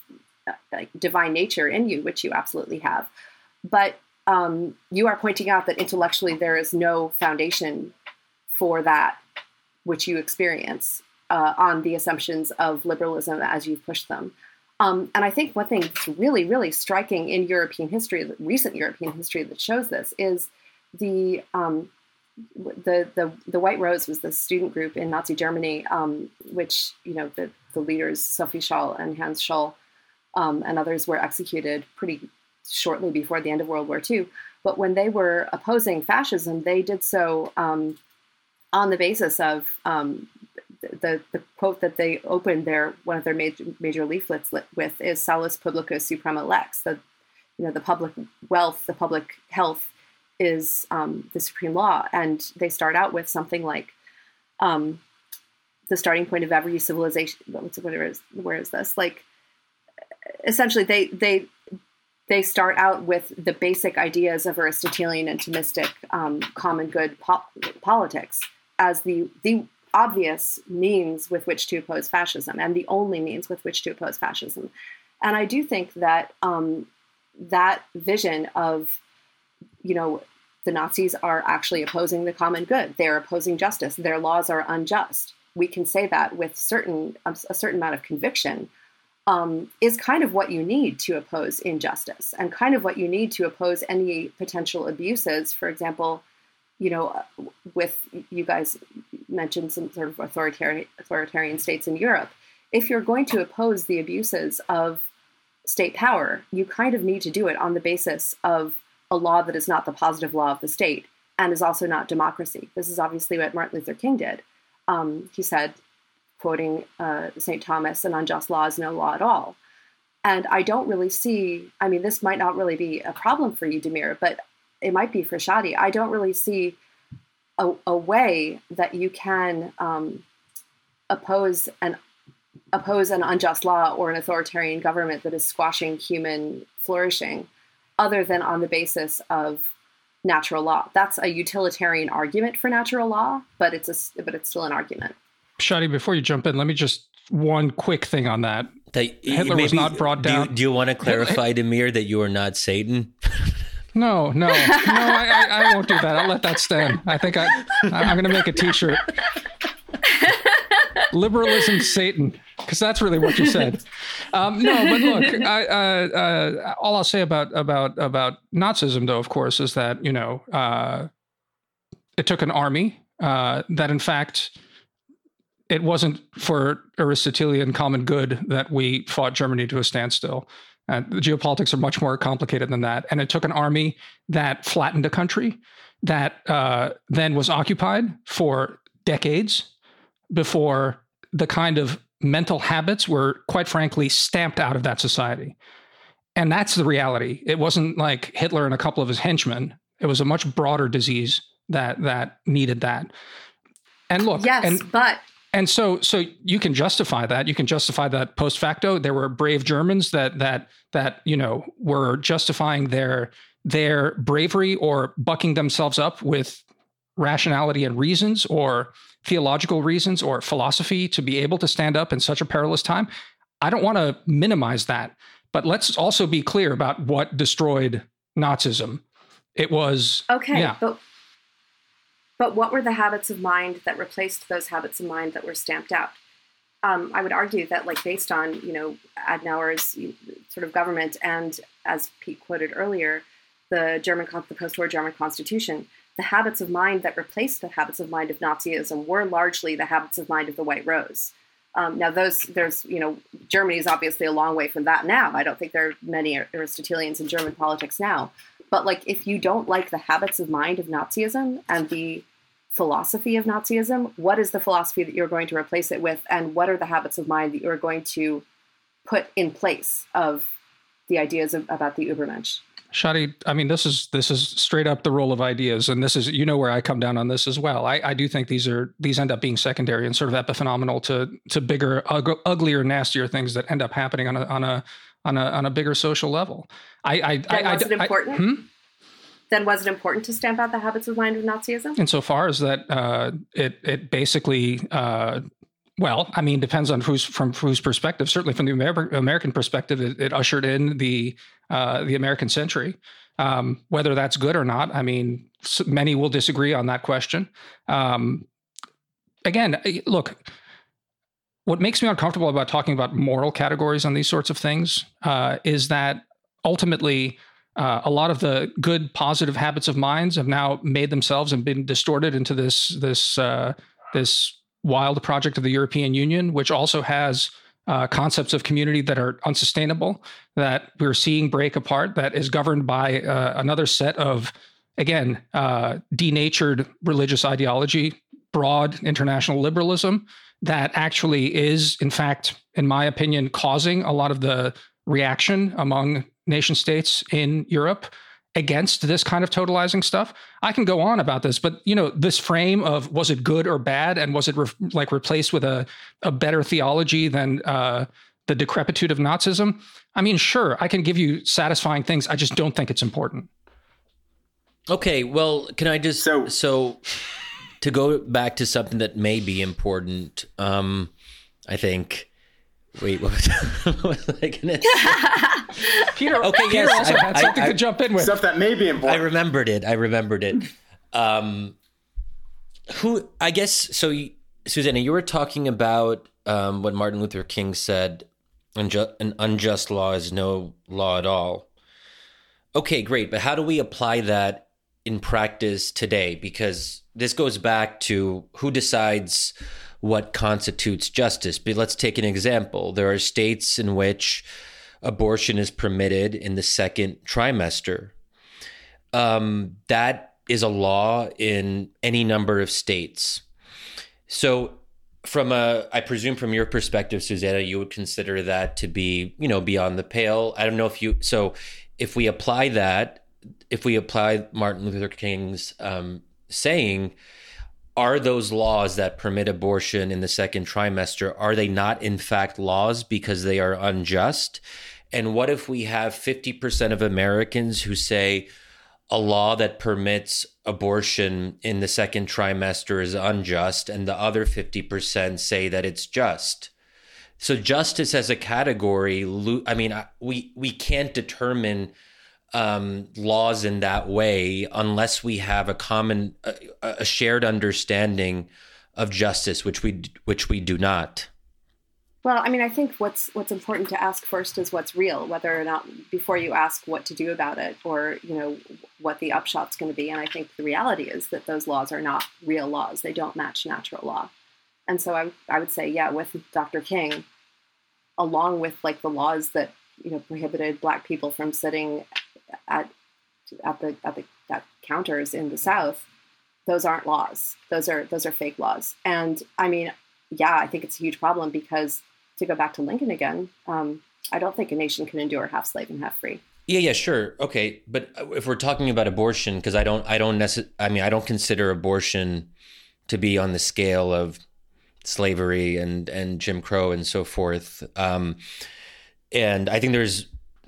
like divine nature in you, which you absolutely have. But um, you are pointing out that intellectually there is no foundation for that which you experience uh, on the assumptions of liberalism as you push them. Um, and I think one thing that's really, really striking in European history, recent European history, that shows this is the um, the the the White Rose was the student group in Nazi Germany, um, which you know the the leaders Sophie Scholl and Hans Scholl um, and others were executed pretty shortly before the end of World War II. But when they were opposing fascism, they did so um, on the basis of um, the, the quote that they opened their one of their major, major leaflets with is "Salus publicus suprema lex." The you know the public wealth, the public health is um, the supreme law, and they start out with something like um, the starting point of every civilization. What's where is where is this? Like essentially, they they they start out with the basic ideas of Aristotelian and Thomistic um, common good po- politics as the the obvious means with which to oppose fascism and the only means with which to oppose fascism. And I do think that um, that vision of, you know, the Nazis are actually opposing the common good. They're opposing justice. Their laws are unjust. We can say that with certain a certain amount of conviction. Um, is kind of what you need to oppose injustice and kind of what you need to oppose any potential abuses. For example, you know, with you guys mentioned some sort of authoritarian authoritarian states in Europe. If you're going to oppose the abuses of state power, you kind of need to do it on the basis of a law that is not the positive law of the state and is also not democracy. This is obviously what Martin Luther King did. Um, he said, quoting uh, St. Thomas, an unjust law is no law at all. And I don't really see, I mean, this might not really be a problem for you, Damir, but it might be for Shadi. I don't really see a, a way that you can um, oppose an oppose an unjust law or an authoritarian government that is squashing human flourishing, other than on the basis of natural law. That's a utilitarian argument for natural law, but it's a but it's still an argument. Shadi, before you jump in, let me just one quick thing on that. That Hitler maybe, was not brought down. Do you, do you want to clarify, Damir, that you are not Satan? No, no, no. I, I, I, won't do that. I'll let that stand. I think I, I'm going to make a T-shirt. Liberalism, Satan, because that's really what you said. Um, no, but look, I, uh, uh, all I'll say about about about Nazism, though, of course, is that you know uh, it took an army uh, that, in fact, it wasn't for Aristotelian common good that we fought Germany to a standstill. Uh, the geopolitics are much more complicated than that. And it took an army that flattened a country that uh, then was occupied for decades before the kind of mental habits were, quite frankly, stamped out of that society. And that's the reality. It wasn't like Hitler and a couple of his henchmen. It was a much broader disease that that needed that. And look, yes, and, but and so so you can justify that you can justify that post facto there were brave germans that that that you know were justifying their their bravery or bucking themselves up with rationality and reasons or theological reasons or philosophy to be able to stand up in such a perilous time i don't want to minimize that but let's also be clear about what destroyed nazism it was okay yeah. but but what were the habits of mind that replaced those habits of mind that were stamped out? Um, I would argue that, like, based on you know Adenauer's sort of government, and as Pete quoted earlier, the German, the post-war German Constitution, the habits of mind that replaced the habits of mind of Nazism were largely the habits of mind of the White Rose. Um, now, those there's you know Germany is obviously a long way from that now. I don't think there are many Aristotelians in German politics now. But like, if you don't like the habits of mind of Nazism and the philosophy of Nazism, what is the philosophy that you're going to replace it with, and what are the habits of mind that you're going to put in place of the ideas of, about the Übermensch? Shadi, I mean, this is this is straight up the role of ideas, and this is you know where I come down on this as well. I, I do think these are these end up being secondary and sort of epiphenomenal to to bigger, ug- uglier, nastier things that end up happening on a on a on a on a bigger social level. I I, then I, was I, it important? hmm? then was it important to stamp out the habits of mind of Nazism? Insofar as that, uh, it it basically, uh, well, I mean, depends on who's from whose perspective. Certainly, from the Amer- American perspective, it, it, ushered in the uh, the American century. Um, whether that's good or not, I mean, many will disagree on that question. Um, again, look, what makes me uncomfortable about talking about moral categories on these sorts of things uh, is that ultimately uh, a lot of the good positive habits of minds have now made themselves and been distorted into this this uh, this wild project of the European Union, which also has uh, concepts of community that are unsustainable, that we're seeing break apart, that is governed by uh, another set of, again, uh, denatured religious ideology, broad international liberalism, that actually is, in fact, in my opinion, causing a lot of the reaction among nation states in Europe against this kind of totalizing stuff. I can go on about this, but you know, this frame of was it good or bad, and was it re- like replaced with a a better theology than uh, the decrepitude of Nazism? I mean, sure, I can give you satisfying things. I just don't think it's important. Okay, well, can I just so, so to go back to something that may be important? Um, I think Wait, what was, what was I going to say? Peter, okay, Peter yes, also I, had something I, to jump in with. Stuff that may be important. I remembered it. I remembered it. Um, who, I guess, so Susannah, you were talking about um, what Martin Luther King said Unju- an unjust law is no law at all. Okay, great. But how do we apply that in practice today? Because this goes back to who decides what constitutes justice. But let's take an example. There are states in which abortion is permitted in the second trimester. Um, that is a law in any number of states. So, from a, I presume from your perspective, Susannah, you would consider that to be, you know, beyond the pale. I don't know if you, so if we apply that, if we apply Martin Luther King's um, saying, are those laws that permit abortion in the second trimester are they not in fact laws because they are unjust? And what if we have 50% of americans who say a law that permits abortion in the second trimester is unjust and the other 50% say that it's just? So justice as a category i mean we we can't determine um, laws in that way unless we have a common, a, a shared understanding of justice, which we which we do not. Well, I mean, I think what's what's important to ask first is what's real, whether or not before you ask what to do about it, or you know what the upshot's going to be. And I think the reality is that those laws are not real laws; they don't match natural law. And so I I would say, yeah, with Dr. King, along with like the laws that you know prohibited Black people from sitting at at the at the at counters in the South, those aren't laws. Those are those are fake laws. And I mean, yeah, I think it's a huge problem because to go back to Lincoln again, um, I don't think a nation can endure half slave and half free. Yeah, yeah, sure, okay. But if we're talking about abortion, because I don't, I don't necess- I mean, I don't consider abortion to be on the scale of slavery and and Jim Crow and so forth. Um, and I think there's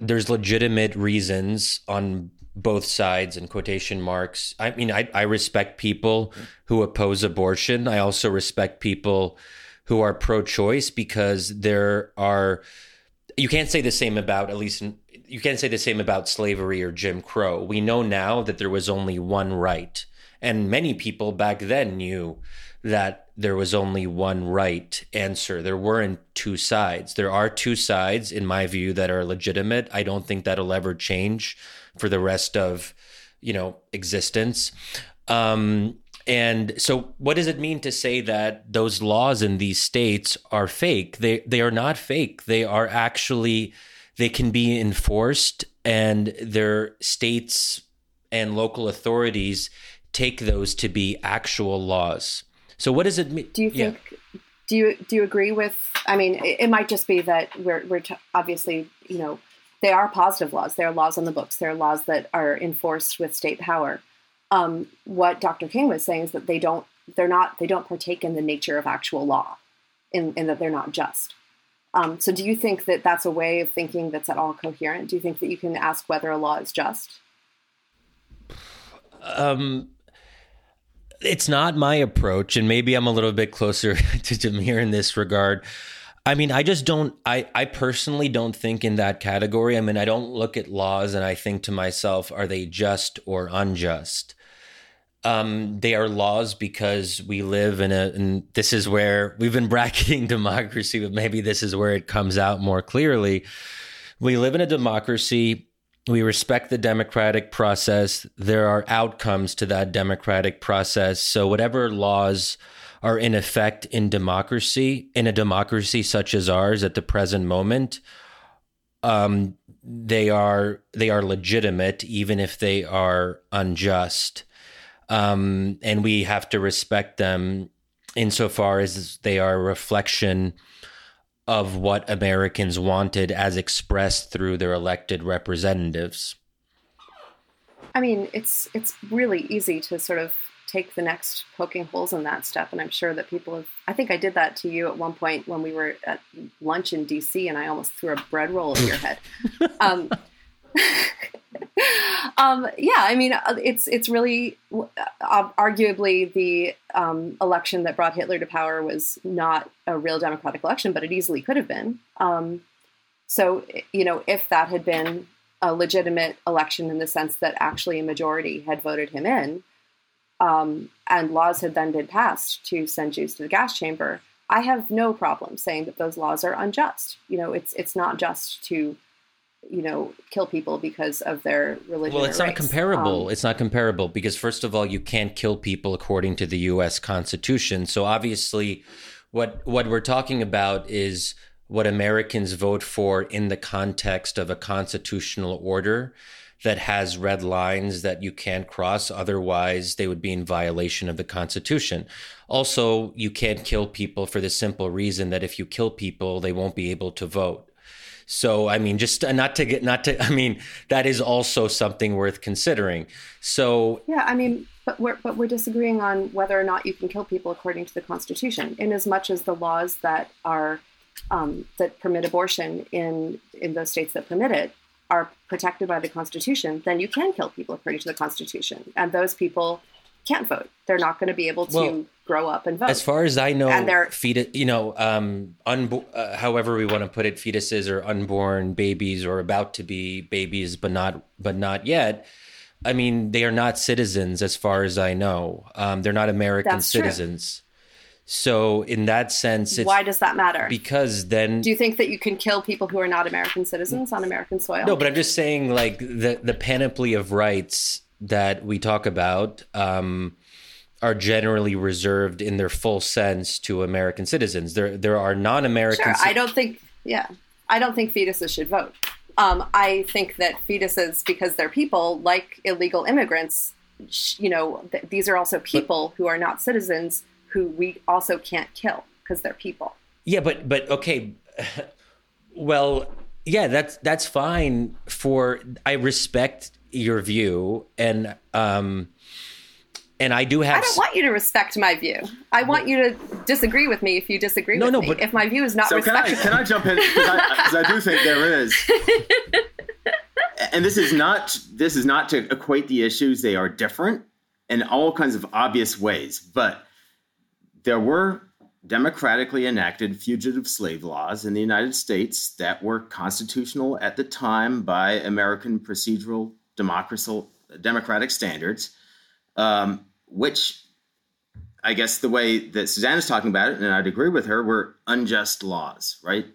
there's legitimate reasons on both sides and quotation marks. I mean, I, I respect people who oppose abortion. I also respect people who are pro choice because there are, you can't say the same about, at least, in, you can't say the same about slavery or Jim Crow. We know now that there was only one right. And many people back then knew that there was only one right answer. There weren't two sides. There are two sides, in my view, that are legitimate. I don't think that'll ever change for the rest of, you know, existence. Um, and so, what does it mean to say that those laws in these states are fake? They they are not fake. They are actually they can be enforced, and their states and local authorities take those to be actual laws. So what does it mean? Do you think? Yeah. Do you do you agree with? I mean, it, it might just be that we're we're t- obviously you know they are positive laws. They are laws on the books. They are laws that are enforced with state power. Um, what Dr. King was saying is that they don't they're not they don't partake in the nature of actual law, in, in that they're not just. Um, so, do you think that that's a way of thinking that's at all coherent? Do you think that you can ask whether a law is just? Um, it's not my approach, and maybe I'm a little bit closer to Damir in this regard. I mean, I just don't. I I personally don't think in that category. I mean, I don't look at laws and I think to myself, are they just or unjust? Um, they are laws because we live in a, and this is where we've been bracketing democracy, but maybe this is where it comes out more clearly. We live in a democracy. We respect the democratic process. There are outcomes to that democratic process. So, whatever laws are in effect in democracy, in a democracy such as ours at the present moment, um, they are they are legitimate, even if they are unjust um, and we have to respect them insofar as they are a reflection of what Americans wanted as expressed through their elected representatives. I mean, it's it's really easy to sort of take the next poking holes in that step, and I'm sure that people have. I think I did that to you at one point when we were at lunch in D.C. and I almost threw a bread roll over your head. Um, um, yeah, I mean, uh, it's it's really uh, arguably the um, election that brought Hitler to power was not a real democratic election, but it easily could have been. Um, so, you know, if that had been a legitimate election in the sense that actually a majority had voted him in, um, and laws had then been passed to send Jews to the gas chamber, I have no problem saying that those laws are unjust. You know, it's it's not just to you know kill people because of their religion. Well, it's not race. comparable. Um, it's not comparable because first of all, you can't kill people according to the U.S. Constitution. So obviously, what what we're talking about is what Americans vote for in the context of a constitutional order that has red lines that you can't cross. Otherwise, they would be in violation of the Constitution. Also, you can't kill people for the simple reason that if you kill people, they won't be able to vote. So, I mean, just not to get, not to, I mean, that is also something worth considering. So, yeah, I mean, but we're, but we're disagreeing on whether or not you can kill people according to the Constitution, in as much as the laws that are, um, that permit abortion in, in those states that permit it are protected by the Constitution, then you can kill people according to the Constitution. And those people can't vote. They're not going to be able to well, grow up and vote. As far as I know, and they're fetus, you know, um, unbo- uh, however we want to put it, fetuses or unborn babies or about to be babies, but not, but not yet. I mean, they are not citizens, as far as I know. Um, they're not American That's citizens. True. So, in that sense, it's why does that matter? Because then, do you think that you can kill people who are not American citizens on American soil? No, but I'm just saying, like the the panoply of rights that we talk about um, are generally reserved in their full sense to American citizens. There there are non-American. Sure, I don't think. Yeah, I don't think fetuses should vote. Um, I think that fetuses, because they're people, like illegal immigrants, you know, th- these are also people but, who are not citizens who we also can't kill because they're people. Yeah, but but okay, well, yeah, that's that's fine. For I respect your view, and um, and I do have. I don't want you to respect my view. I want you to disagree with me if you disagree no, with no, me. But, if my view is not so respected, can I, can I jump in because I, I do think there is. and this is not this is not to equate the issues. They are different in all kinds of obvious ways, but there were democratically enacted fugitive slave laws in the United States that were constitutional at the time by American procedural democratic democratic standards, um, which I guess the way that Suzanne is talking about it, and I'd agree with her, were unjust laws, right?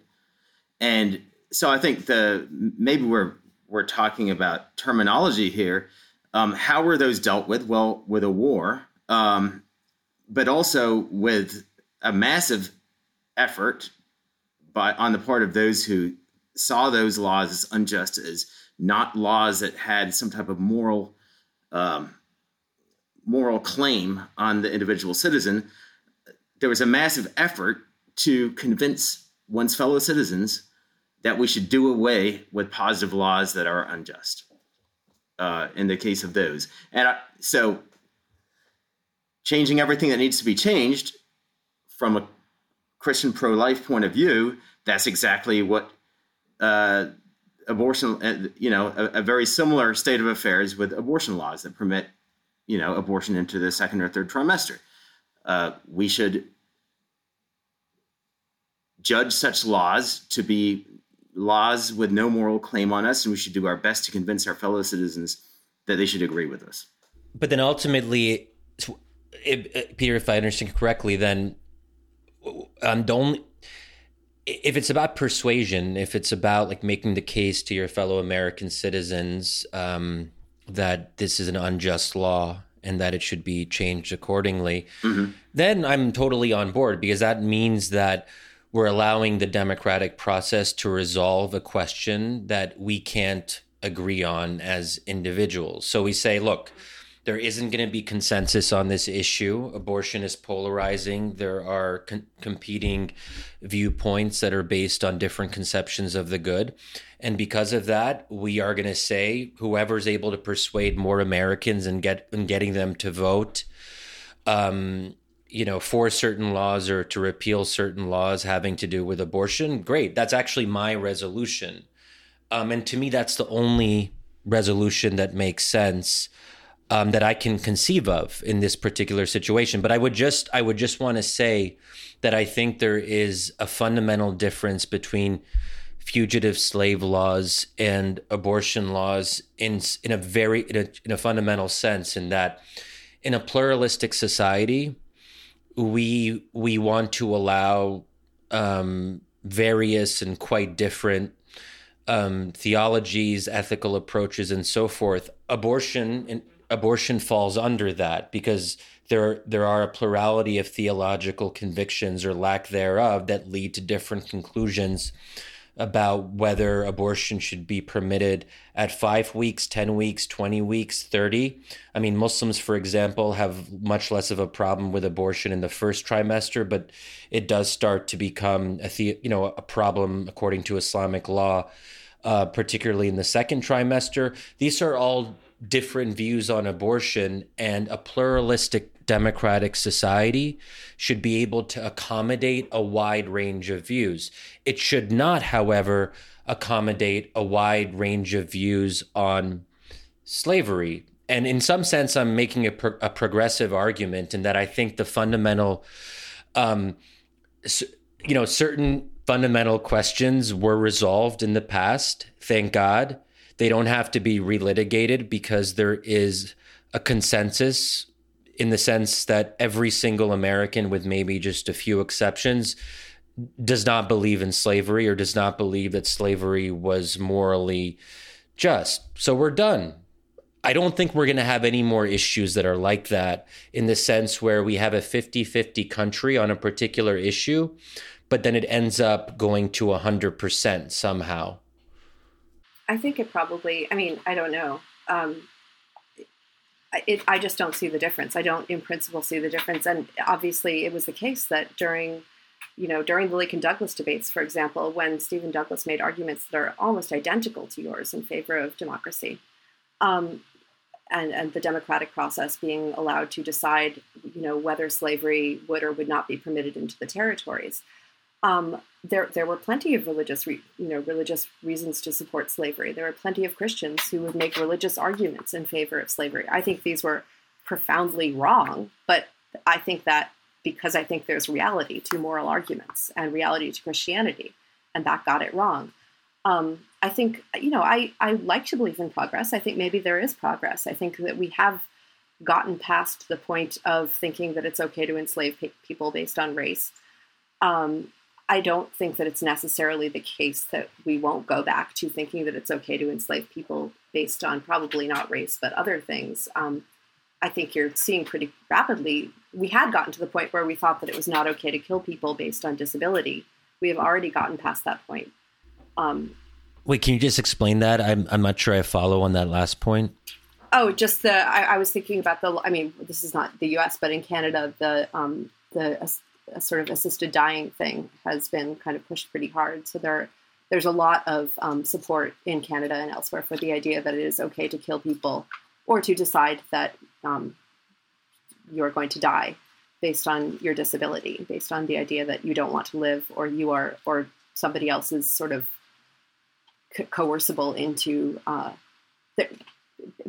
And so I think the maybe we're we're talking about terminology here. Um, how were those dealt with? Well, with a war, um, but also with a massive effort by on the part of those who saw those laws as unjust as not laws that had some type of moral um, moral claim on the individual citizen. There was a massive effort to convince one's fellow citizens that we should do away with positive laws that are unjust. Uh, in the case of those, and I, so changing everything that needs to be changed from a Christian pro-life point of view, that's exactly what uh, abortion, uh, you know, a, a, very similar state of affairs with abortion laws that permit, you know, abortion into the second or third trimester. Uh, we should judge such laws to be laws with no moral claim on us, and we should do our best to convince our fellow citizens that they should agree with us. But then ultimately, if, Peter, if I understand correctly, then um, the only if it's about persuasion, if it's about like making the case to your fellow American citizens um, that this is an unjust law and that it should be changed accordingly, mm-hmm. then I'm totally on board because that means that we're allowing the democratic process to resolve a question that we can't agree on as individuals. So we say, look, there isn't going to be consensus on this issue. Abortion is polarizing. There are con- competing viewpoints that are based on different conceptions of the good. And because of that, we are going to say whoever's able to persuade more Americans and get and getting them to vote um, you know, for certain laws or to repeal certain laws having to do with abortion, great. That's actually my resolution. Um, and to me, that's the only resolution that makes sense um, that I can conceive of in this particular situation. But I would just I would just want to say that I think there is a fundamental difference between fugitive slave laws and abortion laws in in a very in a, in a fundamental sense in that in a pluralistic society we we want to allow um, various and quite different um, theologies, ethical approaches, and so forth. Abortion abortion falls under that because there there are a plurality of theological convictions or lack thereof that lead to different conclusions about whether abortion should be permitted at five weeks, 10 weeks, 20 weeks, 30. I mean, Muslims, for example, have much less of a problem with abortion in the first trimester, but it does start to become a, the, you know, a problem according to Islamic law, uh, particularly in the second trimester. These are all different views on abortion and a pluralistic democratic society should be able to accommodate a wide range of views. It should not, however, accommodate a wide range of views on slavery. And in some sense, I'm making a, pro- a progressive argument in that I think the fundamental, um, you know, certain fundamental questions were resolved in the past. Thank God they don't have to be relitigated because there is a consensus in the sense that every single American, with maybe just a few exceptions, does not believe in slavery or does not believe that slavery was morally just. So we're done. I don't think we're going to have any more issues that are like that in the sense where we have a 50 50 country on a particular issue, but then it ends up going to 100% somehow. I think it probably. I mean, I don't know. Um, it, I just don't see the difference. I don't, in principle, see the difference. And obviously, it was the case that during, you know, during the Lincoln Douglas debates, for example, when Stephen Douglas made arguments that are almost identical to yours in favor of democracy, um, and and the democratic process being allowed to decide, you know, whether slavery would or would not be permitted into the territories um, there there were plenty of religious re, you know religious reasons to support slavery. There were plenty of Christians who would make religious arguments in favor of slavery. I think these were profoundly wrong, but I think that because I think there's reality to moral arguments and reality to Christianity, and that got it wrong. Um, I think you know I I like to believe in progress. I think maybe there is progress. I think that we have gotten past the point of thinking that it's okay to enslave pe- people based on race. Um, I don't think that it's necessarily the case that we won't go back to thinking that it's okay to enslave people based on probably not race but other things. Um, I think you're seeing pretty rapidly. We had gotten to the point where we thought that it was not okay to kill people based on disability. We have already gotten past that point. Um, Wait, can you just explain that? I'm I'm not sure I follow on that last point. Oh, just the I, I was thinking about the. I mean, this is not the U.S., but in Canada, the um, the sort of assisted dying thing has been kind of pushed pretty hard. So there, there's a lot of um, support in Canada and elsewhere for the idea that it is okay to kill people or to decide that um, you're going to die based on your disability, based on the idea that you don't want to live or you are, or somebody else is sort of co- coercible into. Uh,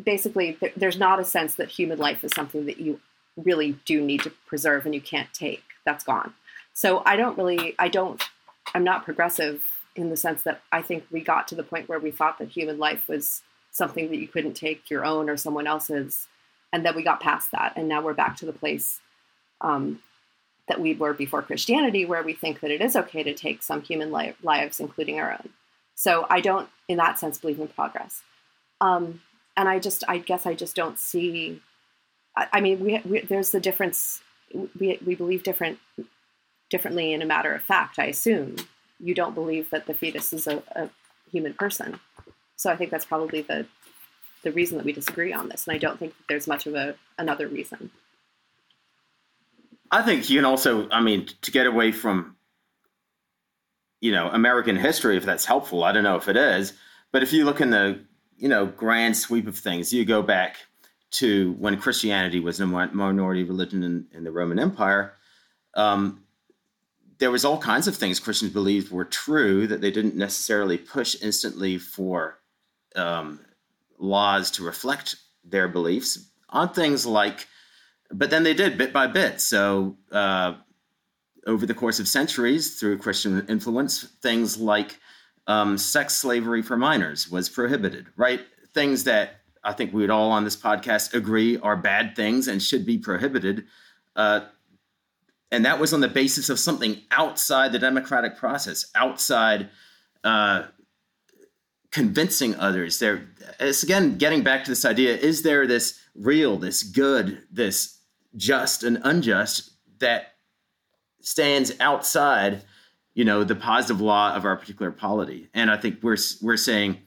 basically, there's not a sense that human life is something that you really do need to preserve and you can't take that's gone. So I don't really, I don't, I'm not progressive in the sense that I think we got to the point where we thought that human life was something that you couldn't take your own or someone else's. and then we got past that, and now we're back to the place um, that we were before Christianity, where we think that it is okay to take some human li- lives, including our own. So I don't, in that sense, believe in progress. Um, and I just, I guess, I just don't see. I, I mean, we, we, there's the difference. We we believe different differently in a matter of fact. I assume you don't believe that the fetus is a, a human person. So I think that's probably the the reason that we disagree on this, and I don't think there's much of a another reason. I think you can also, I mean, to get away from, you know, American history, if that's helpful. I don't know if it is, but if you look in the, you know, grand sweep of things, you go back to when Christianity was a minority religion in, in the Roman Empire. Um, there was all kinds of things Christians believed were true that they didn't necessarily push instantly for um, laws to reflect their beliefs on things like, but then they did bit by bit. So uh, over the course of centuries, through Christian influence, things like um, sex slavery for minors was prohibited, right? Things that I think we would all on this podcast agree are bad things and should be prohibited. Uh, and that was on the basis of something outside the democratic process, outside uh, convincing others. There, it's again getting back to this idea: is there this real, this good, this just and unjust that stands outside, you know, the positive law of our particular polity? And I think we're we're saying,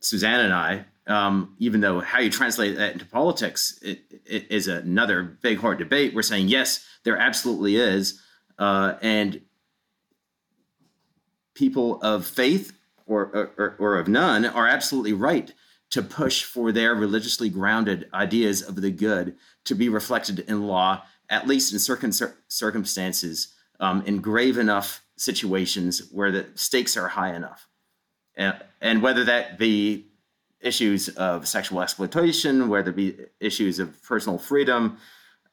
Susannah and I, um, even though how you translate that into politics it, it is another big hard debate. We're saying yes, there absolutely is, uh, and people of faith or, or, or of none are absolutely right to push for their religiously grounded ideas of the good to be reflected in law, at least in certain circumstances, um, in grave enough situations where the stakes are high enough. And, and whether that be issues of sexual exploitation, whether it be issues of personal freedom,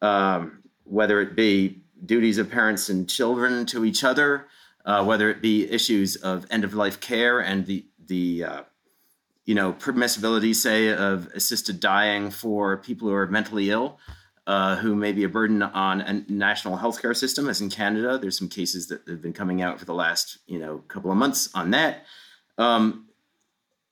um, whether it be duties of parents and children to each other, uh, whether it be issues of end of life care and the the uh, you know permissibility, say, of assisted dying for people who are mentally ill, uh, who may be a burden on a national healthcare system, as in Canada. There's some cases that have been coming out for the last you know couple of months on that. Um,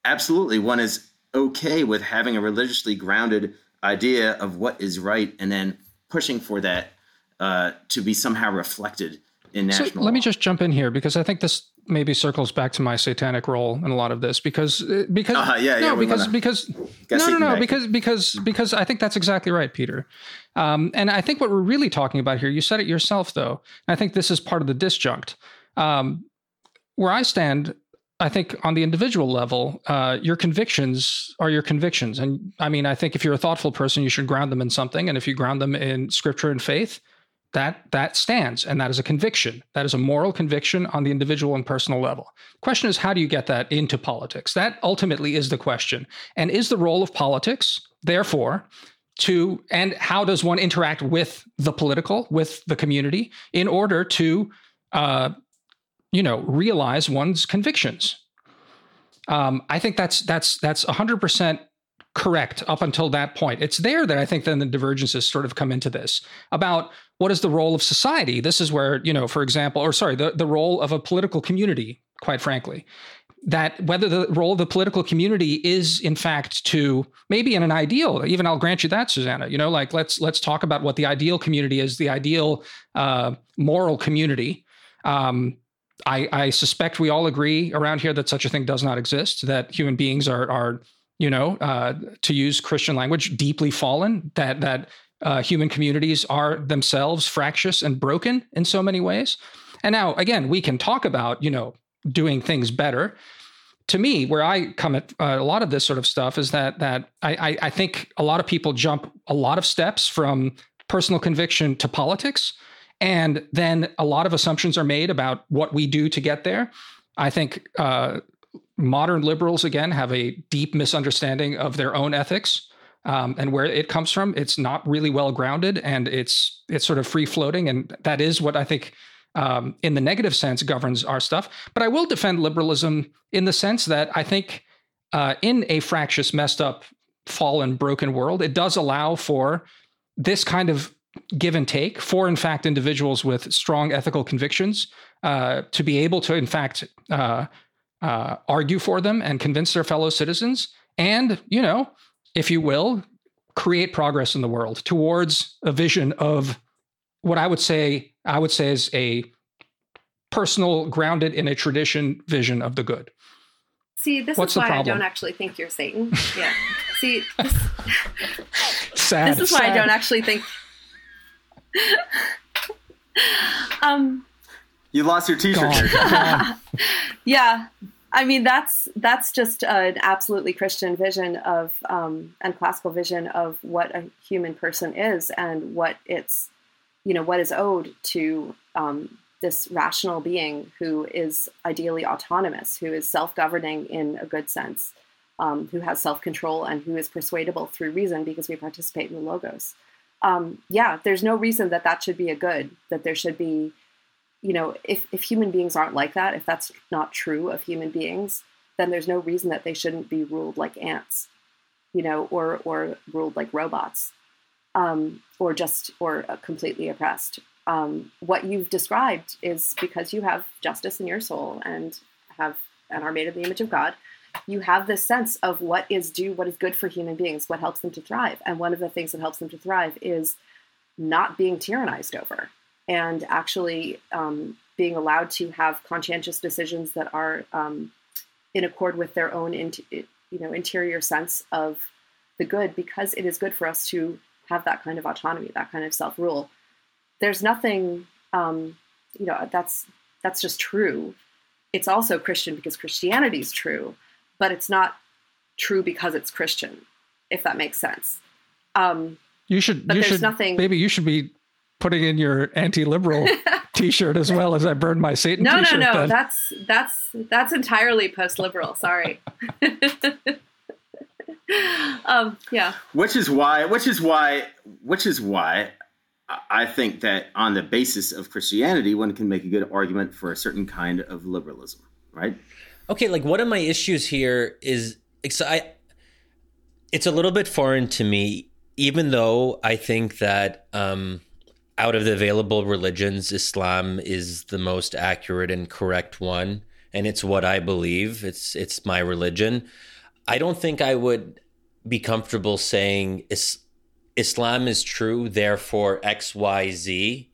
absolutely, one is okay with having a religiously grounded idea of what is right, and then pushing for that uh, to be somehow reflected in national. So let me just jump in here because I think this maybe circles back to my satanic role in a lot of this because uh, because uh, yeah, no, yeah, because because no no no because because because I think that's exactly right, Peter. Um, and I think what we're really talking about here, you said it yourself though. I think this is part of the disjunct. Um, where I stand, I think on the individual level, uh, your convictions are your convictions, and I mean, I think if you're a thoughtful person, you should ground them in something, and if you ground them in scripture and faith, that that stands. And that is a conviction. That is a moral conviction on the individual and personal level. Question is how do you get that into politics? That ultimately is the question. And is the role of politics therefore to and how does one interact with the political with the community in order to uh, you know realize one's convictions um, i think that's that's that's 100% correct up until that point. It's there that I think then the divergences sort of come into this about what is the role of society. This is where, you know, for example, or sorry, the, the role of a political community, quite frankly. That whether the role of the political community is in fact to maybe in an ideal, even I'll grant you that, Susannah. You know, like let's let's talk about what the ideal community is, the ideal uh, moral community. Um, I, I suspect we all agree around here that such a thing does not exist. That human beings are are you know, uh, to use Christian language, deeply fallen, that that uh, human communities are themselves fractious and broken in so many ways. And now, again, we can talk about, you know, doing things better. To me, where I come at uh, a lot of this sort of stuff is that that I, I, I think a lot of people jump a lot of steps from personal conviction to politics, and then a lot of assumptions are made about what we do to get there. I think uh, modern liberals again have a deep misunderstanding of their own ethics um, and where it comes from. It's not really well grounded, and it's it's sort of free floating, and that is what I think. Um, in the negative sense, governs our stuff. But I will defend liberalism in the sense that I think, uh, in a fractious, messed up fallen, broken world, it does allow for this kind of give and take for, in fact, individuals with strong ethical convictions uh, to be able to, in fact, uh, uh, argue for them and convince their fellow citizens, and you know, if you will, create progress in the world towards a vision of what I would say I would say is a personal, grounded in a tradition vision of the good. See, this What's is why I don't actually think you're Satan. Yeah. See, this, Sad. this is why I don't actually think. um. You lost your T-shirt. Gone. there. Gone. Yeah, I mean that's that's just an absolutely Christian vision of um, and classical vision of what a human person is and what it's you know what is owed to um, this rational being who is ideally autonomous, who is self-governing in a good sense, um, who has self-control and who is persuadable through reason because we participate in the logos. Um, yeah, there's no reason that that should be a good. That there should be you know, if, if human beings aren't like that, if that's not true of human beings, then there's no reason that they shouldn't be ruled like ants, you know, or or ruled like robots, um, or just or completely oppressed. Um, what you've described is because you have justice in your soul and have and are made in the image of God. You have this sense of what is due, what is good for human beings, what helps them to thrive, and one of the things that helps them to thrive is not being tyrannized over and actually um, being allowed to have conscientious decisions that are um, in accord with their own int- you know interior sense of the good because it is good for us to have that kind of autonomy that kind of self-rule. There's nothing um, you know that's that's just true. It's also christian because christianity is true but it's not true because it's christian if that makes sense um, You should. But you there's should. nothing- Maybe you should be putting in your anti-liberal T-shirt as well as I burned my Satan No, no, T-shirt. no. then. That's that's that's entirely post-liberal. Sorry. um, yeah. which is why which is why which is why I- I think that on the basis of Christianity, one can make a good argument for a certain kind of liberalism, right? Okay, like one of my issues here is it's I it's a little bit foreign to me, even though I think that um, out of the available religions, Islam is the most accurate and correct one, and it's what I believe. It's it's my religion. I don't think I would be comfortable saying is, Islam is true, therefore X Y Z,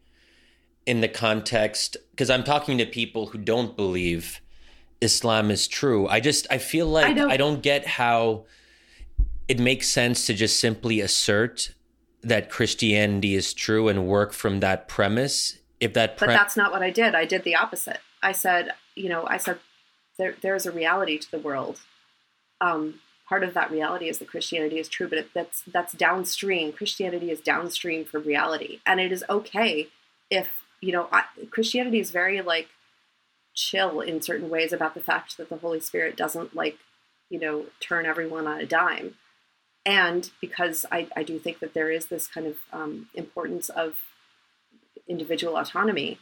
in the context because I'm talking to people who don't believe Islam is true. I just I feel like I don't- don't, get how it makes sense to just simply assert that Christianity is true and work from that premise. If that But that's not what I did. I did the opposite. I said, you know, I said there there is a reality to the world. Um, part of that reality is that Christianity is true, but it, that's that's downstream. Christianity is downstream from reality, and it is okay if you know I, Christianity is very like chill in certain ways about the fact that the Holy Spirit doesn't like you know turn everyone on a dime, and because I, I do think that there is this kind of um, importance of individual autonomy.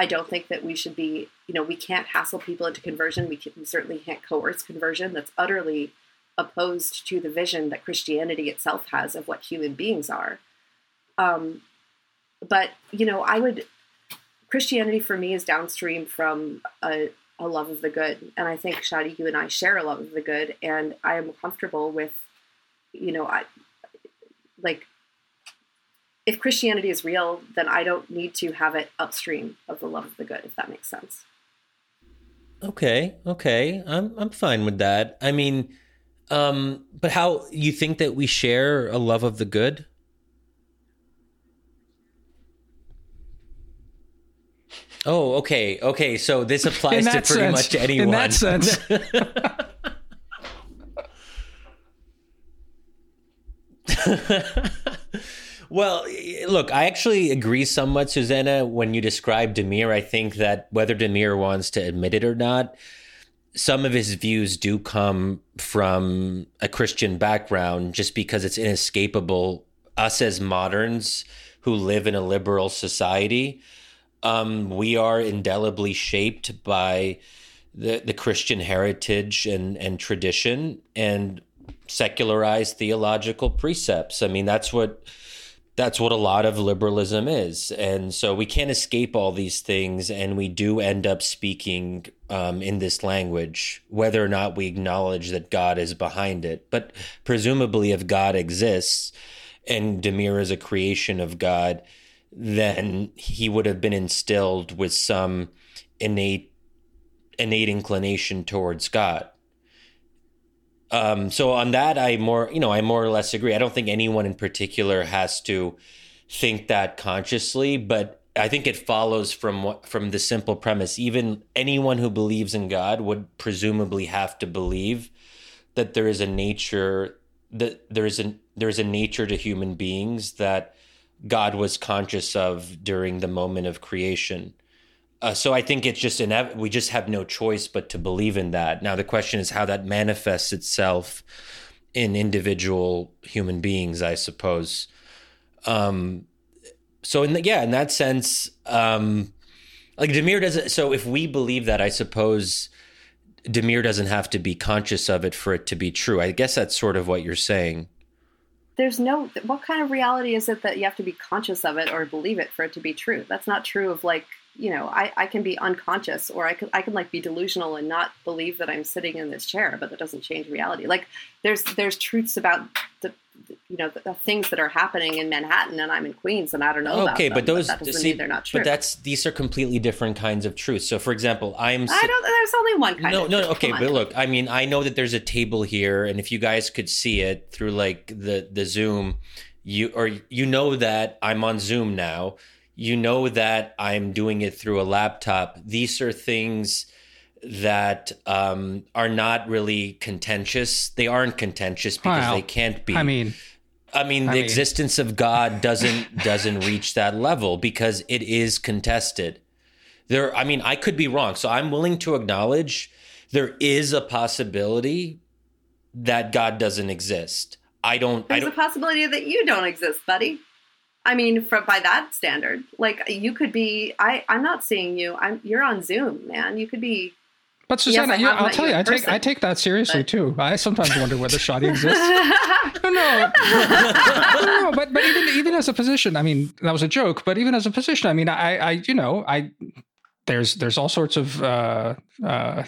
I don't think that we should be, you know, we can't hassle people into conversion. We, can, we certainly can't coerce conversion. That's utterly opposed to the vision that Christianity itself has of what human beings are. Um, but, you know, I would, Christianity for me is downstream from a, a love of the good. And I think, Shadi, you and I share a love of the good. And I am comfortable with, you know, I, like, if Christianity is real, then I don't need to have it upstream of the love of the good, if that makes sense. Okay, okay. I'm I'm fine with that. I mean, um but how you think that we share a love of the good? Oh, okay. Okay, so this applies to pretty sense, much anyone. in that sense, Well, look, I actually agree somewhat, Susannah. When you describe Damir, I think that whether Damir wants to admit it or not, some of his views do come from a Christian background just because it's inescapable. Us as moderns who live in a liberal society, um, we are indelibly shaped by the, the Christian heritage and, and tradition. And secularized theological precepts. I mean, that's what that's what a lot of liberalism is. And so we can't escape all these things. And we do end up speaking um, in this language, whether or not we acknowledge that God is behind it. But presumably, if God exists and Damir is a creation of God, then he would have been instilled with some innate innate inclination towards God. Um, so on that, I more, you know, I more or less agree. I don't think anyone in particular has to think that consciously, but I think it follows from from the simple premise. Even anyone who believes in God would presumably have to believe that there is a nature that there is a there is a nature to human beings that God was conscious of during the moment of creation. Uh, so I think it's just inev- we just have no choice but to believe in that. Now the question is how that manifests itself in individual human beings, I suppose. Um, so in the, yeah, in that sense, um, like Damir doesn't. So if we believe that, I suppose Damir doesn't have to be conscious of it for it to be true. I guess that's sort of what you're saying. There's no. What kind of reality is it that you have to be conscious of it or believe it for it to be true? That's not true of like you know, I, I can be unconscious or I can, I can like be delusional and not believe that I'm sitting in this chair, but that doesn't change reality. Like there's, there's truths about the, you know, the, the things that are happening in Manhattan and I'm in Queens and I don't know okay, but those, but that see, they're not true. But that's, these are completely different kinds of truths. So for example, I'm, I don't, there's only one kind no, of No, no, okay. But look, I mean, I know that there's a table here and if you guys could see it through like the, the Zoom, you, or you know that I'm on Zoom now you know that I'm doing it through a laptop. These are things that um, are not really contentious. They aren't contentious because well, they can't be. I mean, I mean, the I mean. existence of God doesn't doesn't reach that level because it is contested. There, I mean, I could be wrong, so I'm willing to acknowledge there is a possibility that God doesn't exist. I don't. There's I don't, a possibility that you don't exist, buddy. I mean, for, by that standard, like you could be. I I'm not seeing you. I'm you're on Zoom, man. You could be. But Susannah, yes, I'll tell you, I take I take that seriously but... too. I sometimes wonder whether Shadi exists. no, no, no, but but even even as a physician, I mean, that was a joke. But even as a physician, I mean, I I you know I there's there's all sorts of uh, uh,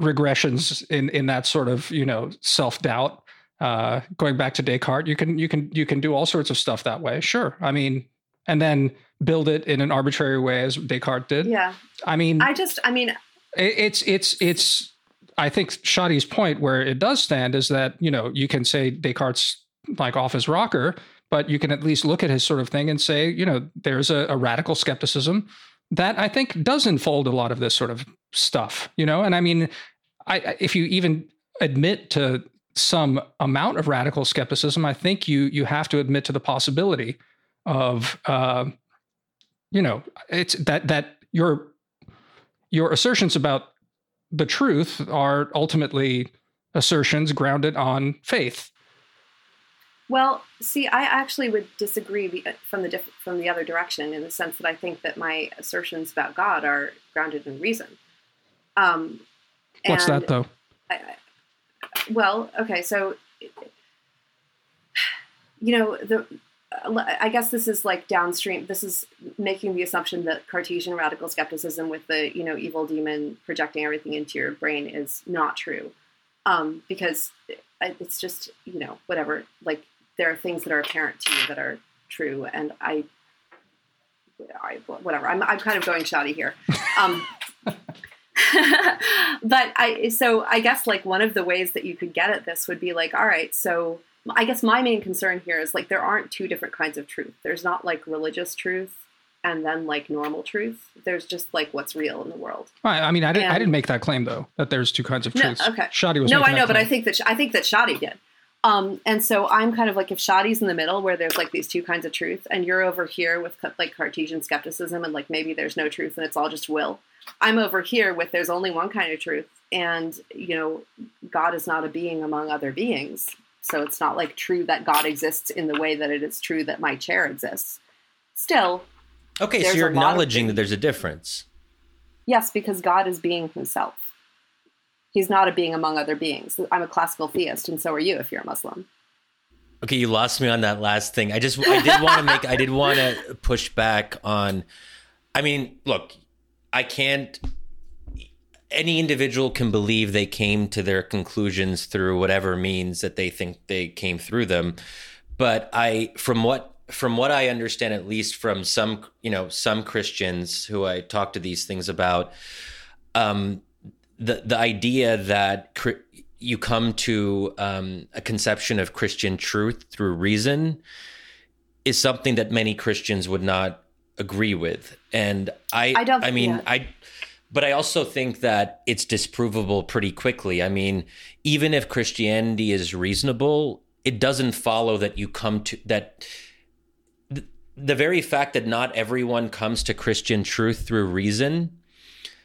regressions in in that sort of you know self doubt uh, going back to Descartes, you can you can you can do all sorts of stuff that way. Sure, I mean, and then build it in an arbitrary way as Descartes did. Yeah, I mean, I just, I mean, it's it's it's. I think Shadi's point where it does stand is that you know you can say Descartes like off his rocker, but you can at least look at his sort of thing and say you know there's a, a radical skepticism that I think does unfold a lot of this sort of stuff. You know, and I mean, I if you even admit to some amount of radical skepticism, I think you you have to admit to the possibility of uh, you know it's that that your your assertions about the truth are ultimately assertions grounded on faith. Well, see, I actually would disagree from the diff- from the other direction in the sense that I think that my assertions about God are grounded in reason. Um, What's that though? I, well, okay, so you know the. I guess this is like downstream. This is making the assumption that Cartesian radical skepticism with the you know evil demon projecting everything into your brain is not true, um, because it's just you know whatever. Like there are things that are apparent to you that are true, and I, I whatever. I'm I'm kind of going Shadi here. Um, but I so I guess like one of the ways that you could get at this would be like, all right, so I guess my main concern here is like there aren't two different kinds of truth. There's not like religious truth and then like normal truth. There's just like what's real in the world. Right. I mean, I didn't, and, I didn't make that claim though that there's two kinds of truths. No, okay, Shadi was no, I know, but I think that I think that Shadi did. Um, and so I'm kind of like if Shadi's in the middle where there's like these two kinds of truth, and you're over here with like Cartesian skepticism and like maybe there's no truth and it's all just will. I'm over here with there's only one kind of truth, and you know, God is not a being among other beings. So it's not like true that God exists in the way that it is true that my chair exists. Still, okay, so you're acknowledging that there's a difference. Yes, because God is being Himself. He's not a being among other beings. I'm a classical theist, and so are you if you're a Muslim. Okay, you lost me on that last thing. I just I did want to make I did want to push back on I mean, look, I can't any individual can believe they came to their conclusions through whatever means that they think they came through them. But I from what from what I understand at least from some, you know, some Christians who I talk to these things about um the the idea that you come to um, a conception of Christian truth through reason is something that many Christians would not agree with. And I, I don't. I mean, yeah. I. But I also think that it's disprovable pretty quickly. I mean, even if Christianity is reasonable, it doesn't follow that you come to that. The, very fact that not everyone comes to Christian truth through reason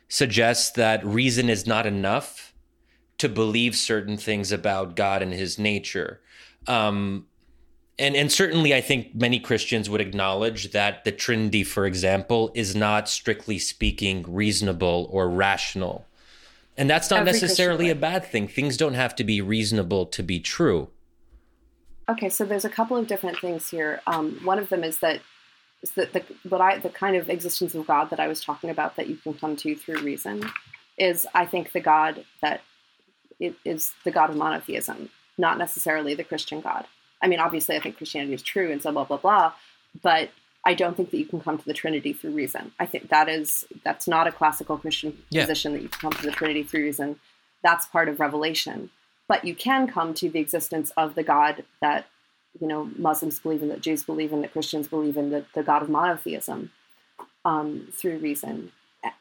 suggests that reason is not enough to believe certain things about God and his nature. Um, and, and certainly, I think many Christians would acknowledge that the Trinity, for example, is not strictly speaking reasonable or rational. And that's not Every necessarily a bad thing. Things don't have to be reasonable to be true. Okay, so there's a couple of different things here. Um, one of them is that is that the what I the kind of existence of God that I was talking about that you can come to through reason is I think the God that it is the God of monotheism, not necessarily the Christian God. I mean, obviously, I think Christianity is true and so blah blah blah, but I don't think that you can come to the Trinity through reason. I think that is that's not a classical Christian yeah. position that you can come to the Trinity through reason. That's part of revelation, but you can come to the existence of the God that you know Muslims believe in, that Jews believe in, that Christians believe in, the, the God of monotheism um, through reason.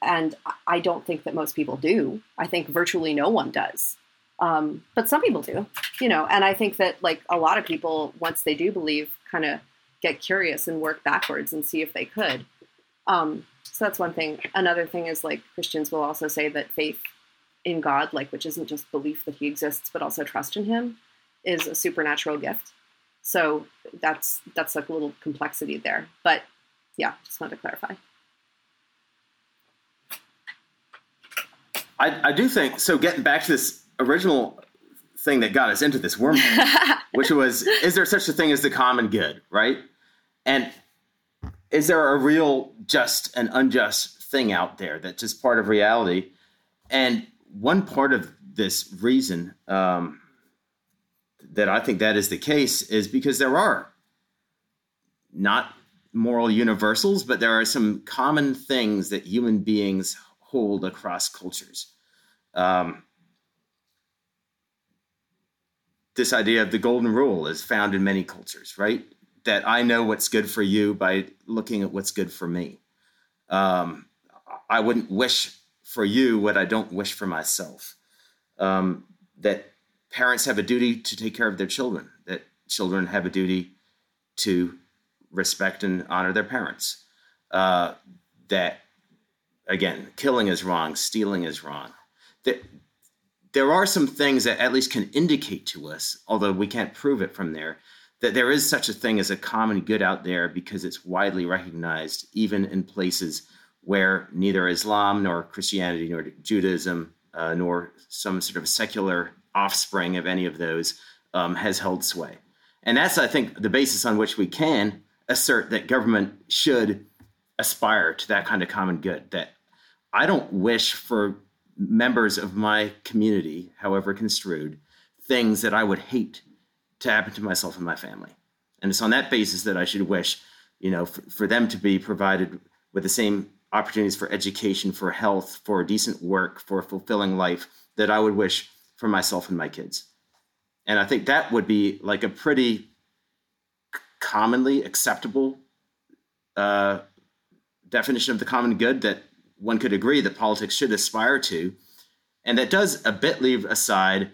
And I don't think that most people do. I think virtually no one does. Um, but some people do, you know, and I think that like a lot of people, once they do believe, kind of get curious and work backwards and see if they could. Um, so that's one thing. Another thing is like Christians will also say that faith in God, like which isn't just belief that He exists, but also trust in Him, is a supernatural gift. So that's that's like a little complexity there. But yeah, just wanted to clarify. I, I do think so. Getting back to this original thing that got us into this wormhole, which was, is there such a thing as the common good, right? And is there a real just and unjust thing out there that's just part of reality? And one part of this reason um, that I think that is the case is because there are not moral universals, but there are some common things that human beings hold across cultures. Um, this idea of the golden rule is found in many cultures, right? That I know what's good for you by looking at what's good for me. Um, I wouldn't wish for you what I don't wish for myself. Um, that parents have a duty to take care of their children, that children have a duty to respect and honor their parents. Uh, that, again, killing is wrong, stealing is wrong. That there are some things that at least can indicate to us, although we can't prove it from there, that there is such a thing as a common good out there because it's widely recognized, even in places where neither Islam nor Christianity nor Judaism uh, nor some sort of secular offspring of any of those um, has held sway. And that's, I think, the basis on which we can assert that government should aspire to that kind of common good. That I don't wish for members of my community, however construed, things that I would hate to happen to myself and my family. And it's on that basis that I should wish, you know, for, for them to be provided with the same opportunities for education, for health, for decent work, for a fulfilling life that I would wish for myself and my kids. And I think that would be like a pretty commonly acceptable uh, definition of the common good that one could agree that politics should aspire to. And that does a bit leave aside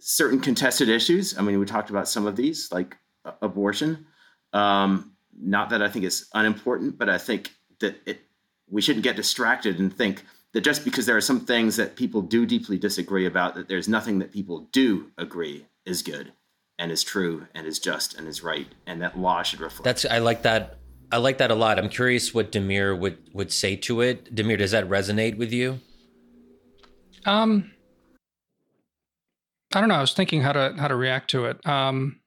certain contested issues. I mean, we talked about some of these, like abortion. Um, not that I think it's unimportant, but I think that it, we shouldn't get distracted and think that just because there are some things that people do deeply disagree about, that there's nothing that people do agree is good and is true and is just and is right, and that law should reflect. That's I like that I like that a lot. I'm curious what Damir would would say to it. Damir, does that resonate with you? Um, I don't know. I was thinking how to how to react to it. Um,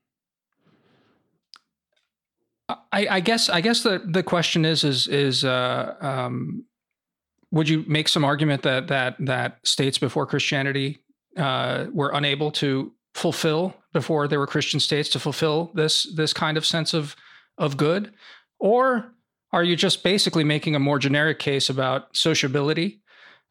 I, I guess I guess the the question is is is uh, um, would you make some argument that that that states before Christianity uh, were unable to fulfill before there were Christian states to fulfill this this kind of sense of of good, or are you just basically making a more generic case about sociability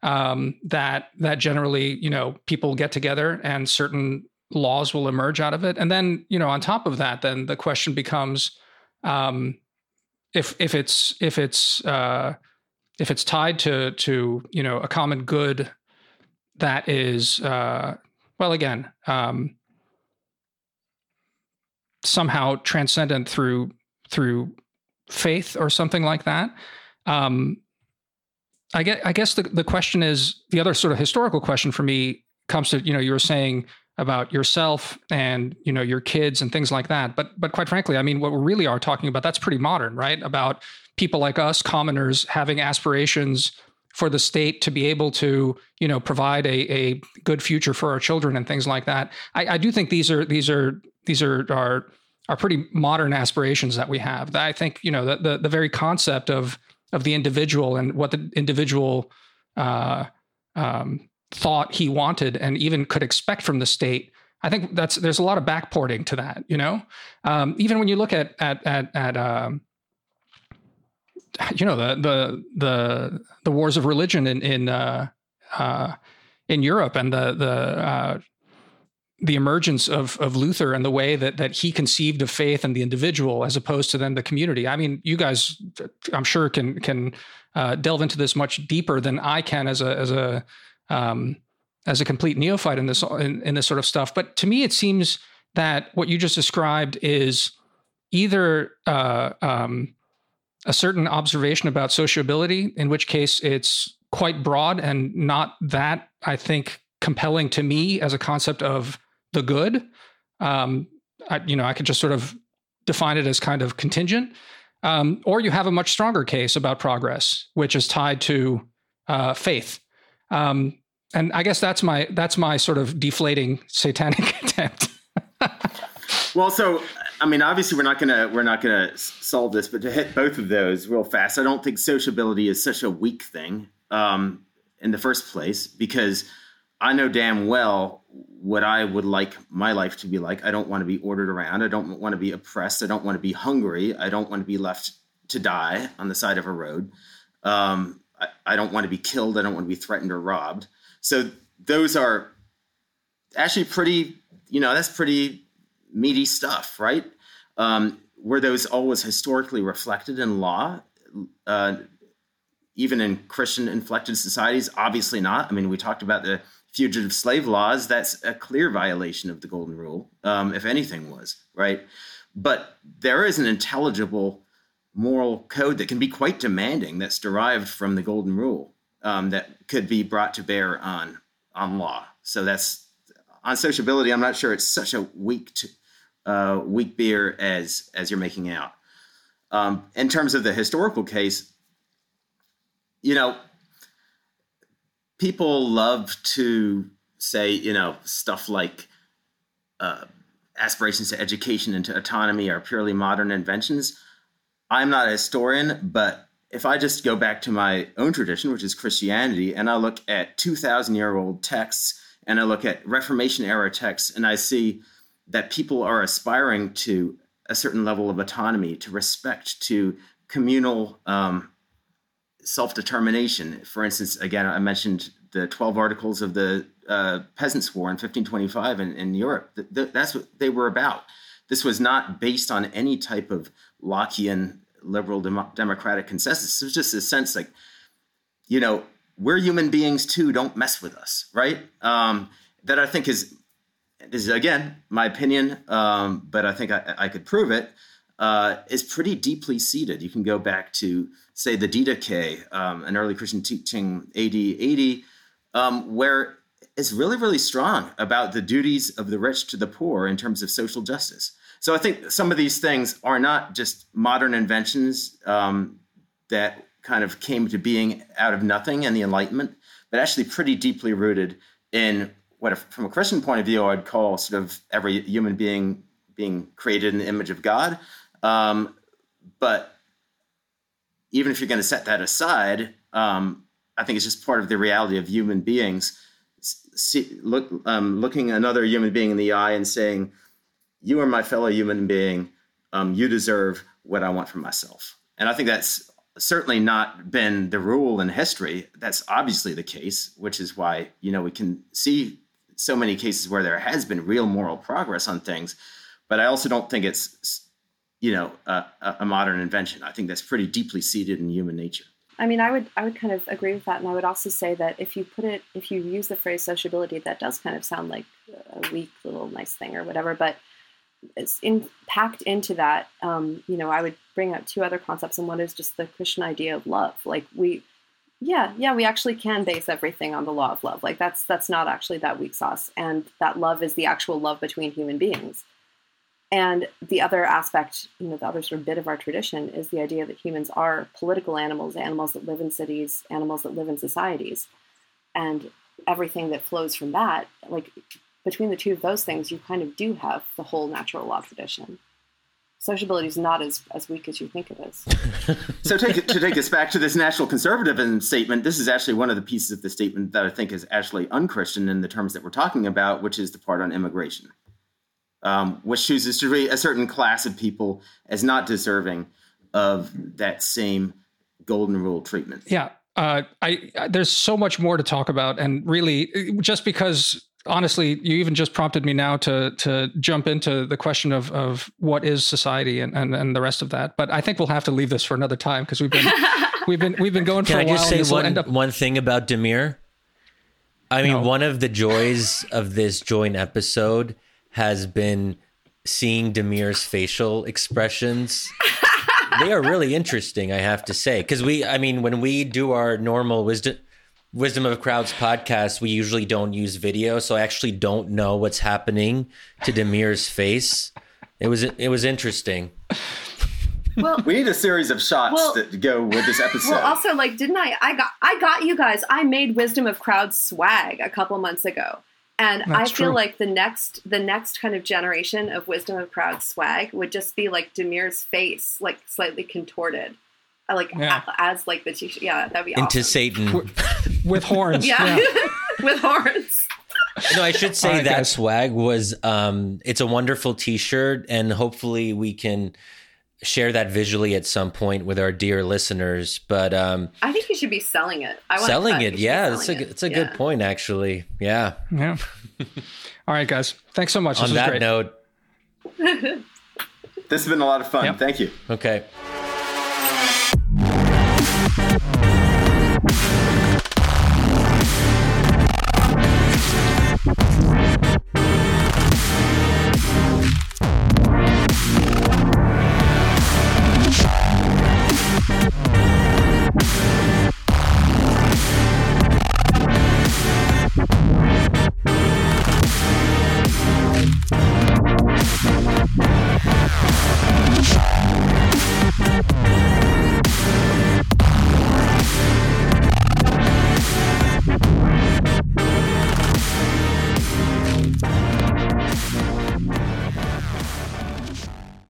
um, that that generally you know people get together and certain laws will emerge out of it, and then you know on top of that, then the question becomes um, if if it's if it's uh, if it's tied to to you know a common good that is uh, well again um, somehow transcendent through through faith or something like that. Um, I get. I guess the the question is the other sort of historical question for me comes to you know you were saying about yourself and you know your kids and things like that but but quite frankly i mean what we really are talking about that's pretty modern right about people like us commoners having aspirations for the state to be able to you know provide a, a good future for our children and things like that I, I do think these are these are these are are are pretty modern aspirations that we have i think you know the the, the very concept of of the individual and what the individual uh, um, thought he wanted and even could expect from the state i think that's there's a lot of backporting to that you know? Um, even when you look at at at, at um, you know the the the the wars of religion in in uh, uh, in Europe and the the uh, the emergence of of Luther and the way that that he conceived of faith and the individual as opposed to then the community. I mean, you guys, I'm sure can can uh, delve into this much deeper than I can as a as a um, as a complete neophyte in this in, in, this sort of stuff. But to me, it seems that what you just described is either uh, um, a certain observation about sociability, in which case it's quite broad and not that I think compelling to me as a concept of the good. Um, I, you know, I could just sort of define it as kind of contingent. Um, or you have a much stronger case about progress, which is tied to uh, faith um, and I guess that's my that's my sort of deflating satanic attempt. well, so I mean, obviously, we're not gonna we're not gonna solve this, but to hit both of those real fast, I don't think sociability is such a weak thing um, in the first place because I know damn well what I would like my life to be like. I don't want to be ordered around. I don't want to be oppressed. I don't want to be hungry. I don't want to be left to die on the side of a road. Um, I, I don't want to be killed. I don't want to be threatened or robbed. So those are actually pretty, you know, that's pretty meaty stuff, right? Um, were those always historically reflected in law? Uh, even in Christian inflected societies? Obviously not. I mean, we talked about the fugitive slave laws. That's a clear violation of the Golden Rule, um, if anything was, right? But there is an intelligible moral code that can be quite demanding that's derived from the golden rule um, that could be brought to bear on on law so that's on sociability i'm not sure it's such a weak to, uh, weak beer as as you're making out um, in terms of the historical case you know people love to say you know stuff like uh, aspirations to education and to autonomy are purely modern inventions. I'm not a historian, but if I just go back to my own tradition, which is Christianity, and I look at 2,000 year old texts and I look at Reformation era texts, and I see that people are aspiring to a certain level of autonomy, to respect, to communal um, self determination. For instance, again, I mentioned the 12 articles of the uh, Peasants' War in 1525 in, in Europe. Th- th- that's what they were about. This was not based on any type of Lockean liberal dem- democratic consensus. It was just a sense like, you know, we're human beings too. Don't mess with us, right? Um, that I think is this is again my opinion, um, but I think I, I could prove it. Uh, is pretty deeply seated. You can go back to say the Didache, um, an early Christian teaching AD 80, um, where it's really really strong about the duties of the rich to the poor in terms of social justice. So I think some of these things are not just modern inventions um, that kind of came to being out of nothing and the Enlightenment, but actually pretty deeply rooted in what from a Christian point of view I'd call sort of every human being being created in the image of God. Um, but even if you're going to set that aside, um, I think it's just part of the reality of human beings. See, look, um, looking another human being in the eye and saying, "You are my fellow human being. Um, you deserve what I want for myself." And I think that's certainly not been the rule in history. That's obviously the case, which is why you know we can see so many cases where there has been real moral progress on things. But I also don't think it's you know a, a modern invention. I think that's pretty deeply seated in human nature. I mean, I would I would kind of agree with that, and I would also say that if you put it, if you use the phrase sociability, that does kind of sound like a weak little nice thing or whatever. But it's in, packed into that. Um, you know, I would bring up two other concepts, and one is just the Christian idea of love. Like we, yeah, yeah, we actually can base everything on the law of love. Like that's that's not actually that weak sauce, and that love is the actual love between human beings. And the other aspect, you know, the other sort of bit of our tradition is the idea that humans are political animals, animals that live in cities, animals that live in societies. And everything that flows from that, like between the two of those things, you kind of do have the whole natural law tradition. Sociability is not as, as weak as you think it is. so take, to take us back to this national conservatism statement, this is actually one of the pieces of the statement that I think is actually unchristian in the terms that we're talking about, which is the part on immigration um, which chooses to treat a certain class of people as not deserving of that same golden rule treatment. Yeah. Uh, I, I, there's so much more to talk about, and really, just because honestly, you even just prompted me now to to jump into the question of of what is society and and, and the rest of that. But I think we'll have to leave this for another time because we've been we've been we've been going Can for a I while. just say one up- one thing about Damir? I mean, no. one of the joys of this joint episode has been seeing Damir's facial expressions. they are really interesting, I have to say. Because we, I mean, when we do our normal wisdom, Wisdom of Crowds podcast, we usually don't use video, so I actually don't know what's happening to Damir's face. It was it was interesting. Well, we need a series of shots well, that go with this episode. Well, also, like, didn't I? I got I got you guys. I made Wisdom of Crowds swag a couple months ago. And That's I feel true. like the next the next kind of generation of wisdom of crowd swag would just be like Damir's face, like slightly contorted. Uh, like yeah. as, like the t-shirt. Yeah, that'd be into. Satan with, with horns. yeah, yeah. with horns. No, I should say right, that guys. swag was um it's a wonderful t-shirt and hopefully we can share that visually at some point with our dear listeners. But um, I think you should be selling it. I selling it, yeah. That's a it's a yeah. good point, actually. Yeah. Yeah. All right, guys. Thanks so much. On that great. note, this has been a lot of fun. Yep. Thank you. Okay.